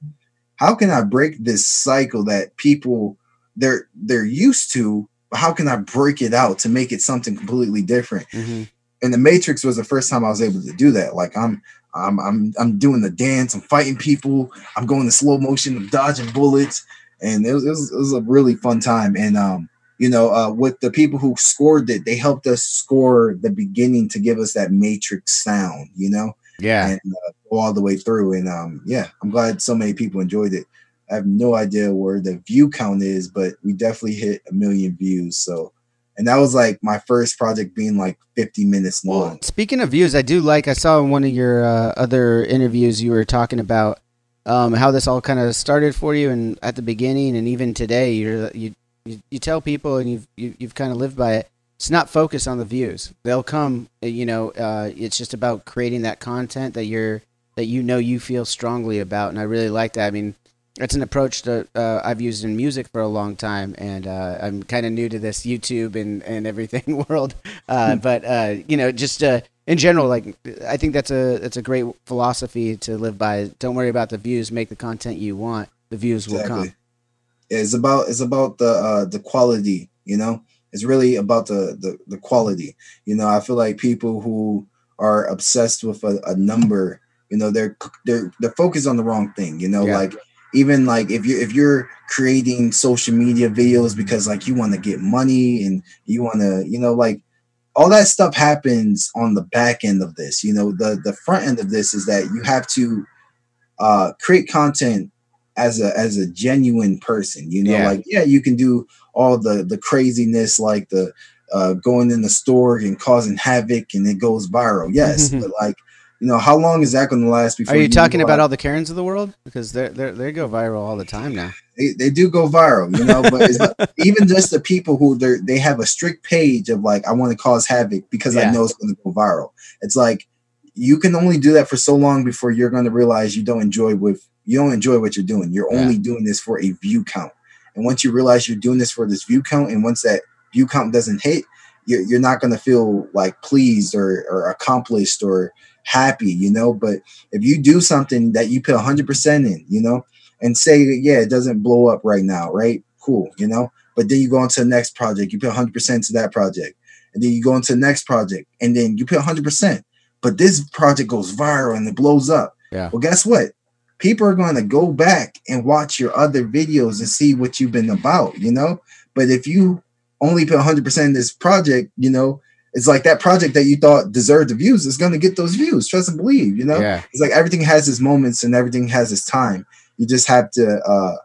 how can I break this cycle that people they're they're used to, but how can I break it out to make it something completely different? Mhm. And the Matrix was the first time I was able to do that. Like I'm I'm I'm I'm doing the dance, I'm fighting people, I'm going to slow motion, I'm dodging bullets, and it was, it was it was a really fun time. And um, you know, uh, with the people who scored it, they helped us score the beginning to give us that Matrix sound, you know, Yeah. and uh, go all the way through. And um, yeah, I'm glad so many people enjoyed it. I have no idea where the view count is, but we definitely hit a million views. So, and that was like my first project being like 50 minutes long. Well, speaking of views, I do like. I saw in one of your uh, other interviews you were talking about um, how this all kind of started for you, and at the beginning, and even today, you're you you, you tell people, and you've you, you've kind of lived by it. It's not focused on the views; they'll come. uh, You know, uh, it's just about creating that content that you're that you know you feel strongly about, and I really like that. I mean, it's an approach that uh, I've used in music for a long time, and uh, I'm kind of new to this YouTube and, and everything world. Uh, but uh, you know, just uh, in general, like I think that's a that's a great philosophy to live by. Don't worry about the views; make the content you want. The views will come. Yeah, It's about it's about the uh, the quality, you know. It's really about the, the the quality. You know, I feel like people who are obsessed with a, a number, you know, they're they're they're focused on the wrong thing. You know, Yeah. like even like if you if you're creating social media videos because like you want to get money and you want to, you know, like all that stuff happens on the back end of this. You know, the the front end of this is that you have to uh create content as a as a genuine person you know Yeah. like yeah you can do all the the craziness like the uh going in the store and causing havoc and it goes viral yes but like you know how long is that going to last before Are you talking go about out- all the Karens of the world? Because they they they go viral all the time now. they, they do go viral you know but it's not, even just the people who they they have a strict page of like i want to cause havoc because Yeah. i know it's going to go viral it's like you can only do that for so long before you're going to realize you don't enjoy with you don't enjoy what you're doing you're Yeah. only doing this for a view count and once you realize you're doing this for this view count and once that view count doesn't hit you're, you're not going to feel like pleased or, or accomplished or happy you know but if you do something that you put 100% in you know and say yeah, it doesn't blow up right now, right? Cool, you know. But then you go on to the next project, you put 100% to that project, and then you go into the next project, and then you put 100%. But this project goes viral and it blows up. Yeah. Well, guess what? People are going to go back and watch your other videos and see what you've been about, you know. But if you only put 100% in this project, you know, it's like that project that you thought deserved the views is going to get those views. Trust and believe, you know Yeah, it's like everything has its moments and everything has its time. You just have to, uh,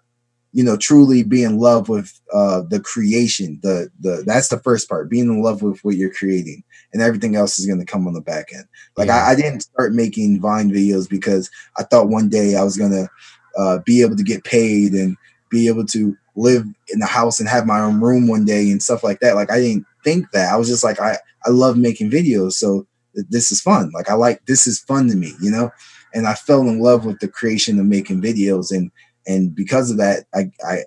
you know, truly be in love with uh, the creation. The the that's the first part. Being in love with what you're creating, and everything else is going to come on the back end. Like Yeah. I, I didn't start making Vine videos because I thought one day I was going to uh, be able to get paid and be able to live in the house and have my own room one day and stuff like that. Like I didn't think that. I was just like I I love making videos, so th- this is fun. Like I like this is fun to me, you know and I fell in love with the creation of making videos and and because of that I I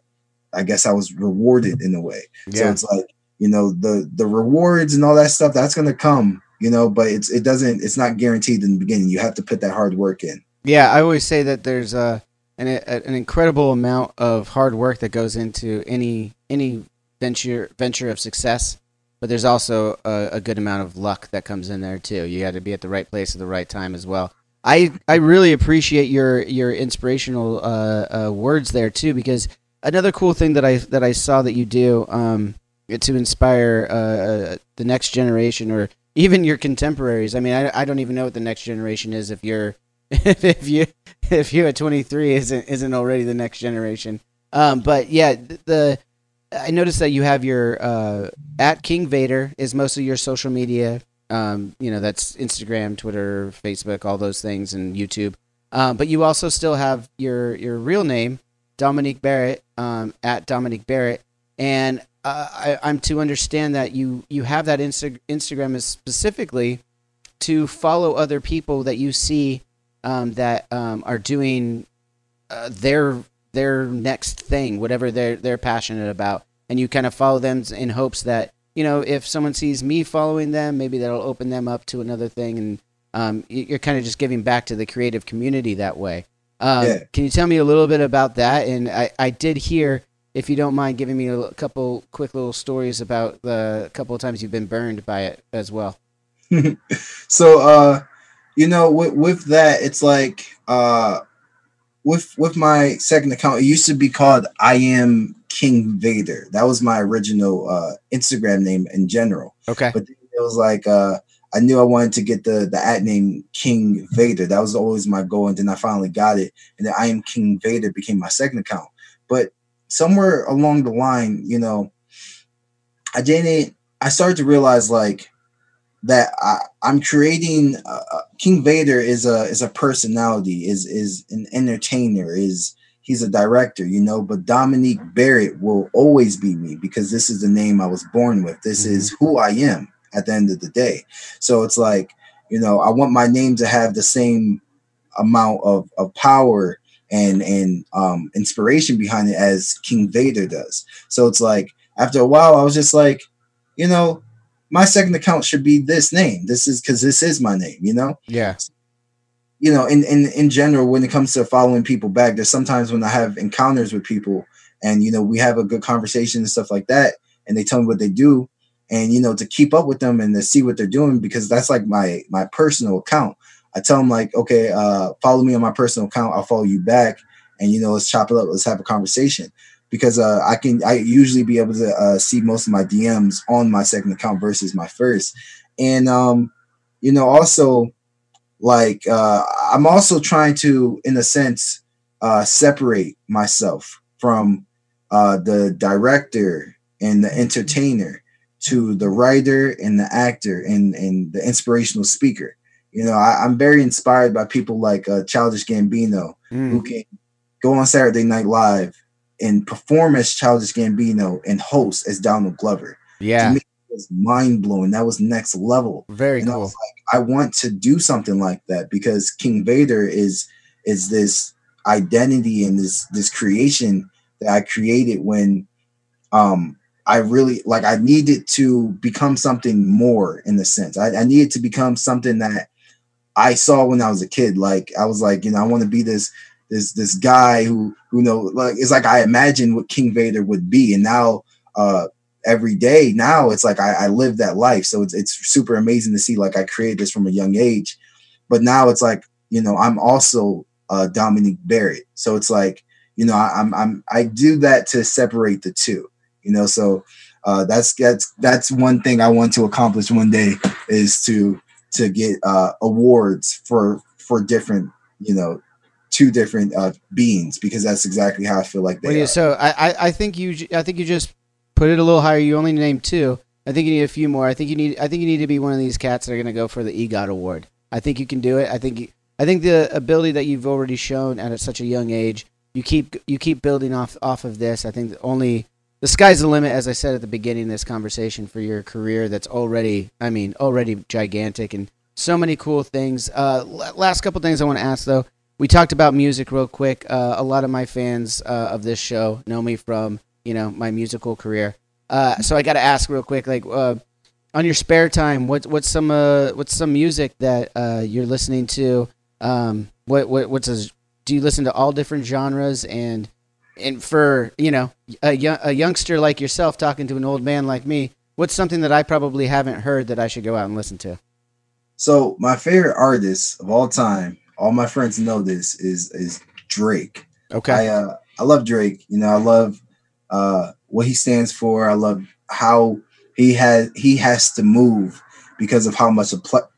I guess I was rewarded in a way. Yeah. So it's like, you know, the the rewards and all that stuff that's going to come, you know, but it's it doesn't it's not guaranteed in the beginning. You have to put that hard work in. Yeah, I always say that there's a an, a, an incredible amount of hard work that goes into any any venture venture of success, but there's also a, a good amount of luck that comes in there too. You got to be at the right place at the right time as well. I I really appreciate your your inspirational uh, uh, words there too, because another cool thing that I that I saw that you do um, to inspire uh, uh, the next generation or even your contemporaries. I mean, I, I don't even know what the next generation is if you're if you if you at 23 isn't isn't already the next generation. Um, but yeah, the I noticed that you have your uh, at King Vader is most of your social media. Um, you know, that's Instagram, Twitter, Facebook, all those things, and YouTube. Um, but you also still have your your real name, Dominique Barrett, um, at Dominique Barrett, and uh, I, I'm to understand that you you have that Insta- Instagram is specifically to follow other people that you see um, that um, are doing uh, their their next thing, whatever they're they're passionate about, and you kind of follow them in hopes that you know if someone sees me following them, maybe that'll open them up to another thing, and um, you're kind of just giving back to the creative community that way. Um, yeah. Can you tell me a little bit about that? And I, I did hear, if you don't mind giving me a couple quick little stories about the couple of times you've been burned by it as well. so, uh, you know, with, with that, it's like uh, with with my second account, it used to be called I am King Vader. That was my original uh, Instagram name in general. Okay, but it was like uh, I knew I wanted to get the the at name King Vader. That was always my goal, and then I finally got it. And then I am King Vader became my second account. But somewhere along the line, you know, I didn't. I started to realize like that I, am creating. Uh, uh, King Vader is a is a personality, is is an entertainer, is he's a director, you know. But Dominique Barrett will always be me because this is the name I was born with. This mm-hmm. is who I am at the end of the day. So it's like, you know, I want my name to have the same amount of, of power and and um, inspiration behind it as King Vader does. So it's like after a while, I was just like, you know, my second account should be this name. This is because this is my name. You know. Yeah. You know, in, in in general, when it comes to following people back, there's sometimes when I have encounters with people, and you know, we have a good conversation and stuff like that, and they tell me what they do, and you know to keep up with them and to see what they're doing because that's like my my personal account i tell them like okay uh follow me on my personal account i'll follow you back and you know let's chop it up let's have a conversation because uh i can i usually be able to uh, see most of my dms on my second account versus my first and um you know also like uh i'm also trying to in a sense uh separate myself from uh the director and the entertainer to the writer and the actor and, and the inspirational speaker. You know, I, am very inspired by people like uh, Childish Gambino, mm. who can go on Saturday Night Live and perform as Childish Gambino and host as Donald Glover. Yeah. To me, it was mind blowing. That was next level. Very and cool. I, like, I want to do something like that because King Vader is is this identity and this this creation that I created when um I really like I needed to become something more in the sense. I, I needed to become something that I saw when I was a kid. Like I was like, you know, I want to be this this this guy who who know like it's like I imagined what King Vader would be, and now uh every day now it's like I, I live that life. So it's it's super amazing to see like I created this from a young age, but now it's like you know I'm also uh Dominique Barrett. So it's like you know I, I'm I'm I do that to separate the two you know so uh, that's that's that's one thing I want to accomplish one day is to to get uh, awards for for different you know two different uh, beings because that's exactly how I feel like they. Well, yeah, so I I think you I think you just put it a little higher. You only named two. I think you need a few more. I think you need I think you need to be one of these cats that are going to go for the EGOT award. I think you can do it. I think you, I think the ability that you've already shown at such a young age, you keep you keep building off off of this. I think only the sky's the limit, as I said at the beginning of this conversation, for your career. That's already, I mean, already gigantic and so many cool things. Uh, last couple things I want to ask though. We talked about music real quick. Uh, a lot of my fans uh, of this show know me from you know my musical career. Uh, so I got to ask real quick, like uh, on your spare time, what what's some uh, what's some music that you're listening to? Um, what what what's a, do you listen to all different genres and and for you know a, young, a youngster like yourself talking to an old man like me, what's something that I probably haven't heard that I should go out and listen to? So my favorite artist of all time, all my friends know this, is is Drake. Okay. I uh, I love Drake. You know, I love uh, what he stands for. I love how he has he has to move because of how much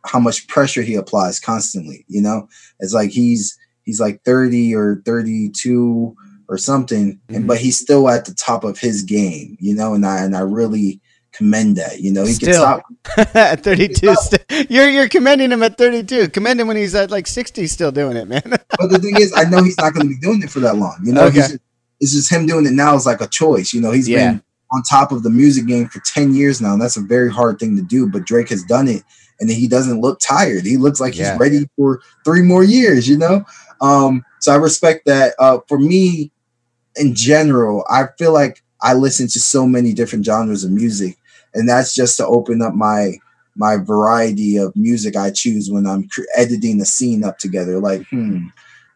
how much pressure he applies constantly. You know, it's like he's he's like 30 or 32 or something, mm-hmm. and but he's still at the top of his game, you know. And I and I really commend that. You know, he can Still. stop. at 32, st- you're you're commending him at 32. Commend him when he's at like 60, still doing it, man. But the thing is, I know he's not going to be doing it for that long. You know, Okay. He's just, it's just him doing it now is like a choice. You know, he's Yeah. been on top of the music game for 10 years now. And that's a very hard thing to do. But Drake has done it and he doesn't look tired. He looks like Yeah. he's ready for three more years, you know? Um, so I respect that. Uh, for me, in general, I feel like I listen to so many different genres of music, and that's just to open up my my variety of music I choose when I'm editing a scene up together. Like, hmm,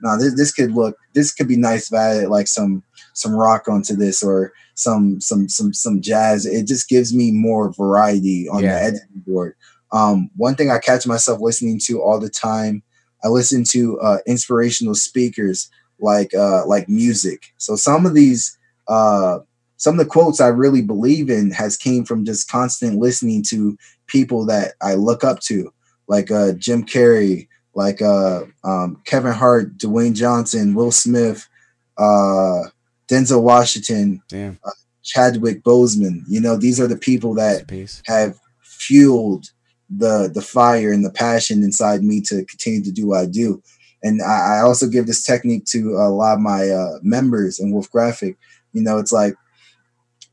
now this this could look this could be nice if I added like some some rock onto this or some some some some jazz. It just gives me more variety on Yeah. the editing board. Um, one thing I catch myself listening to all the time, I listen to uh, inspirational speakers like uh, like music. So some of these uh, some of the quotes I really believe in has came from just constant listening to people that I look up to, like uh, Jim Carrey, like uh, um, Kevin Hart, Dwayne Johnson, Will Smith, uh, Denzel Washington, Damn. Chadwick Boseman. You know, these are the people that have fueled the the fire and the passion inside me to continue to do what I do. And I, I also give this technique to a lot of my uh, members in Wolf Graphic. You know, it's like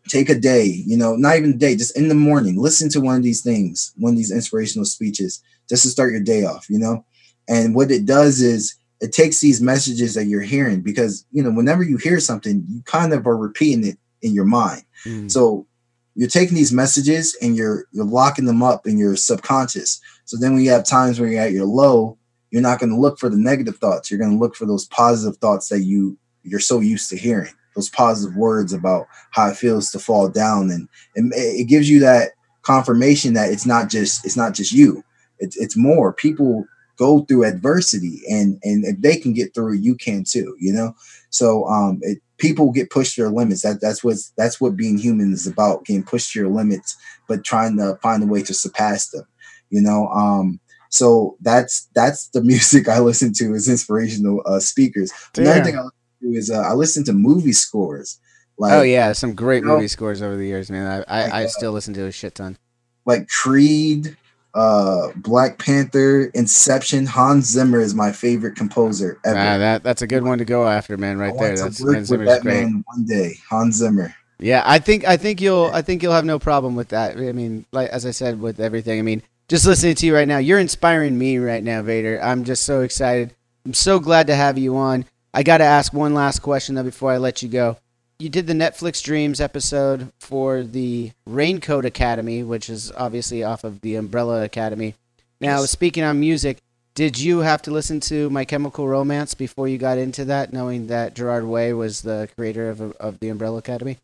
take a day, you know, not even a day, just in the morning, listen to one of these things, one of these inspirational speeches, just to start your day off, you know. And what it does is it takes these messages that you're hearing because you know whenever you hear something, you kind of are repeating it in your mind. Mm. So you're taking these messages and you're you're locking them up in your subconscious. So then when you have times where you're at your low, you're not going to look for the negative thoughts. You're going to look for those positive thoughts that you you're so used to hearing. Those positive words about how it feels to fall down, and, and it gives you that confirmation that it's not just it's not just you. It's it's more people go through adversity, and and if they can get through you can too. You know. So um, it, people get pushed to their limits. That that's what that's what being human is about: getting pushed to your limits, but trying to find a way to surpass them. You know. Um, so that's that's the music I listen to is inspirational uh, speakers. Another thing I listen to is uh, I listen to movie scores. Like oh yeah, some great you know- movie scores over the years, man. I I, Like, I uh, still listen to a shit ton. like Creed, uh, Black Panther, Inception. Hans Zimmer is my favorite composer ever. Ah, that that's a good one to go after, man. Right there. That's Hans Zimmer's that great. one day. Hans Zimmer. Yeah, I think I think you'll I think you'll have no problem with that. I mean, like as I said with everything. I mean, just listening to you right now, you're inspiring me right now, Vader. I'm just so excited. I'm so glad to have you on. I got to ask one last question though before I let you go. You did the Netflix Dreams episode for the Raincoat Academy, which is obviously off of the Umbrella Academy. Now, Yes. speaking on music, did you have to listen to My Chemical Romance before you got into that, knowing that Gerard Way was the creator of, of the Umbrella Academy?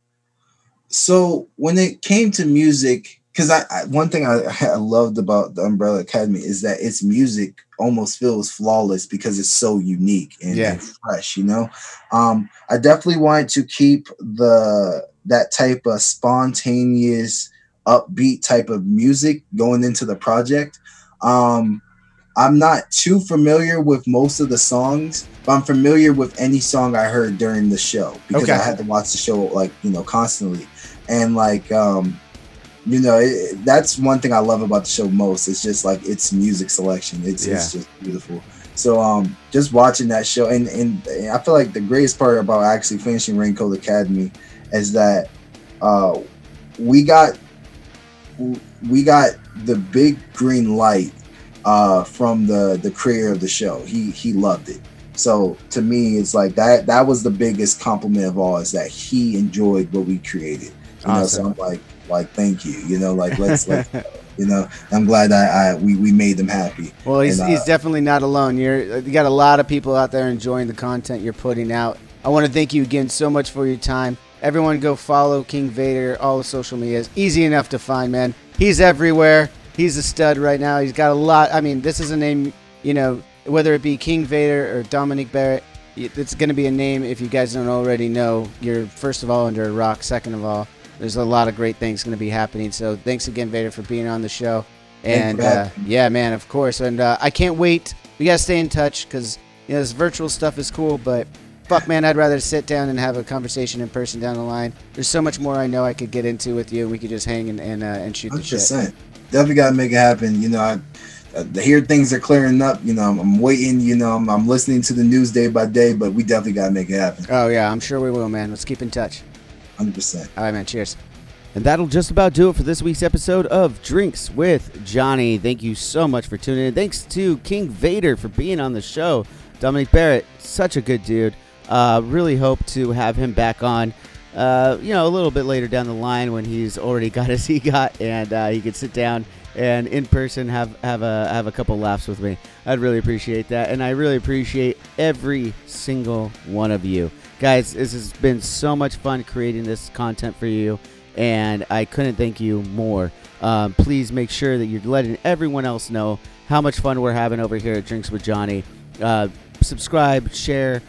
So when it came to music, because I, I one thing I, I loved about the Umbrella Academy is that its music almost feels flawless because it's so unique and, Yeah. and fresh. You know, um, I definitely wanted to keep the that type of spontaneous, upbeat type of music going into the project. Um, I'm not too familiar with most of the songs, but I'm familiar with any song I heard during the show because Okay. I had to watch the show like you know constantly, and like um, you know it, that's one thing I love about the show most. It's just like its music selection. It's it's just beautiful. So um, just watching that show, and and I feel like the greatest part about actually finishing Raincoat Academy is that uh, we got we got the big green light uh, from the the creator of the show. He he loved it. So to me, it's like that. That was the biggest compliment of all is that he enjoyed what we created. You know, so I'm like like thank you. You know, like let's let's you know. I'm glad that I we we made them happy. Well, he's, And, uh, he's definitely not alone. You're you got a lot of people out there enjoying the content you're putting out. I want to thank you again so much for your time. Everyone, go follow King Vader. All the social medias, easy enough to find, man. He's everywhere. He's a stud right now. He's got a lot. I mean, this is a name. You know, whether it be King Vader or Dominic Barrett, it's going to be a name. If you guys don't already know, you're first of all under a rock. Second of all, there's a lot of great things going to be happening. So thanks again, Vader, for being on the show. And uh, yeah, man, of course. And uh, I can't wait. We gotta stay in touch because you know this virtual stuff is cool, but fuck, man, I'd rather sit down and have a conversation in person down the line. There's so much more I know I could get into with you. We could just hang and and, uh, and shoot the shit. 100%. Definitely got to make it happen. You know, I, uh, I hear things are clearing up. You know, I'm, I'm waiting. You know, I'm, I'm listening to the news day by day, but we definitely got to make it happen. Oh yeah, I'm sure we will, man. Let's keep in touch. 100%. All right, man. Cheers. And that'll just about do it for this week's episode of Drinks with Johnny. Thank you so much for tuning in. Thanks to King Vader for being on the show. Dominic Barrett, such a good dude. Uh, really hope to have him back on, uh, you know, a little bit later down the line when he's already got his he got and uh, he can sit down and in person have have a have a couple laughs with me. I'd really appreciate that, and I really appreciate every single one of you guys. This has been so much fun creating this content for you, and I couldn't thank you more. Um, please make sure that you're letting everyone else know how much fun we're having over here at Drinks with Johnny. Uh, subscribe, share,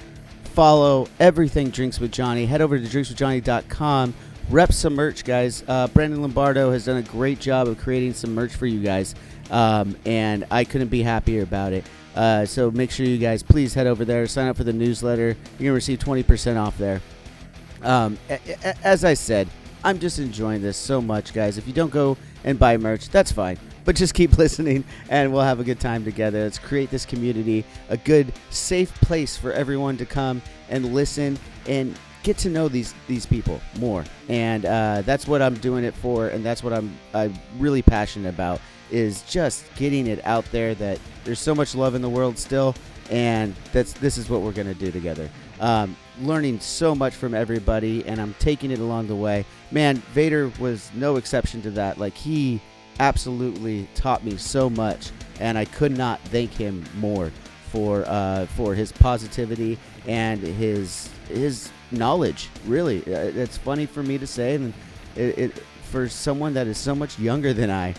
follow everything Drinks with Johnny. Head over to drinkswithjohnny.com. Rep some merch, guys. Uh, Brandon Lombardo has done a great job of creating some merch for you guys, um, and I couldn't be happier about it. Uh, so make sure you guys please head over there, sign up for the newsletter. You're gonna receive 20% off there. Um, a- a- as I said, I'm just enjoying this so much, guys. If you don't go and buy merch, that's fine. But just keep listening, and we'll have a good time together. Let's create this community, a good, safe place for everyone to come and listen and get to know these these people more. And uh, that's what I'm doing it for, and that's what I'm I'm really passionate about is just getting it out there that there's so much love in the world still, and that's this is what we're gonna do together. Um, learning so much from everybody, and I'm taking it along the way. Man, Vader was no exception to that. Like he absolutely taught me so much, and I could not thank him more for uh, for his positivity and his his knowledge. Really, Uh, it's funny for me to say, and it, it for someone that is so much younger than I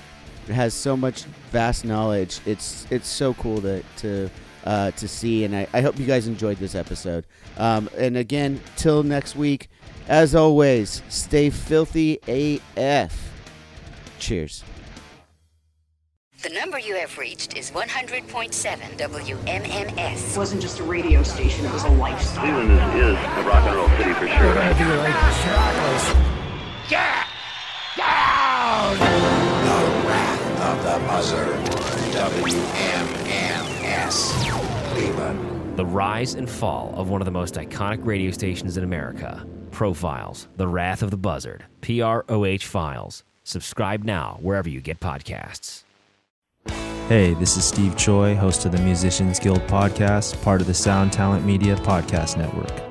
has so much vast knowledge. It's it's so cool to to uh, to see, and I, I hope you guys enjoyed this episode. Um, and again, till next week, as always, stay filthy AF. Cheers. The number you have reached is 100.7 WMMS. It wasn't just a radio station, it was a lifestyle. Cleveland is, is a rock and roll city for sure. The rise and fall of one of the most iconic radio stations in America. Profiles, The Wrath of the Buzzard, PROH Files. Subscribe now wherever you get podcasts. Hey, this is Steve Choi, host of the Musicians Guild podcast, part of the Sound Talent Media Podcast Network.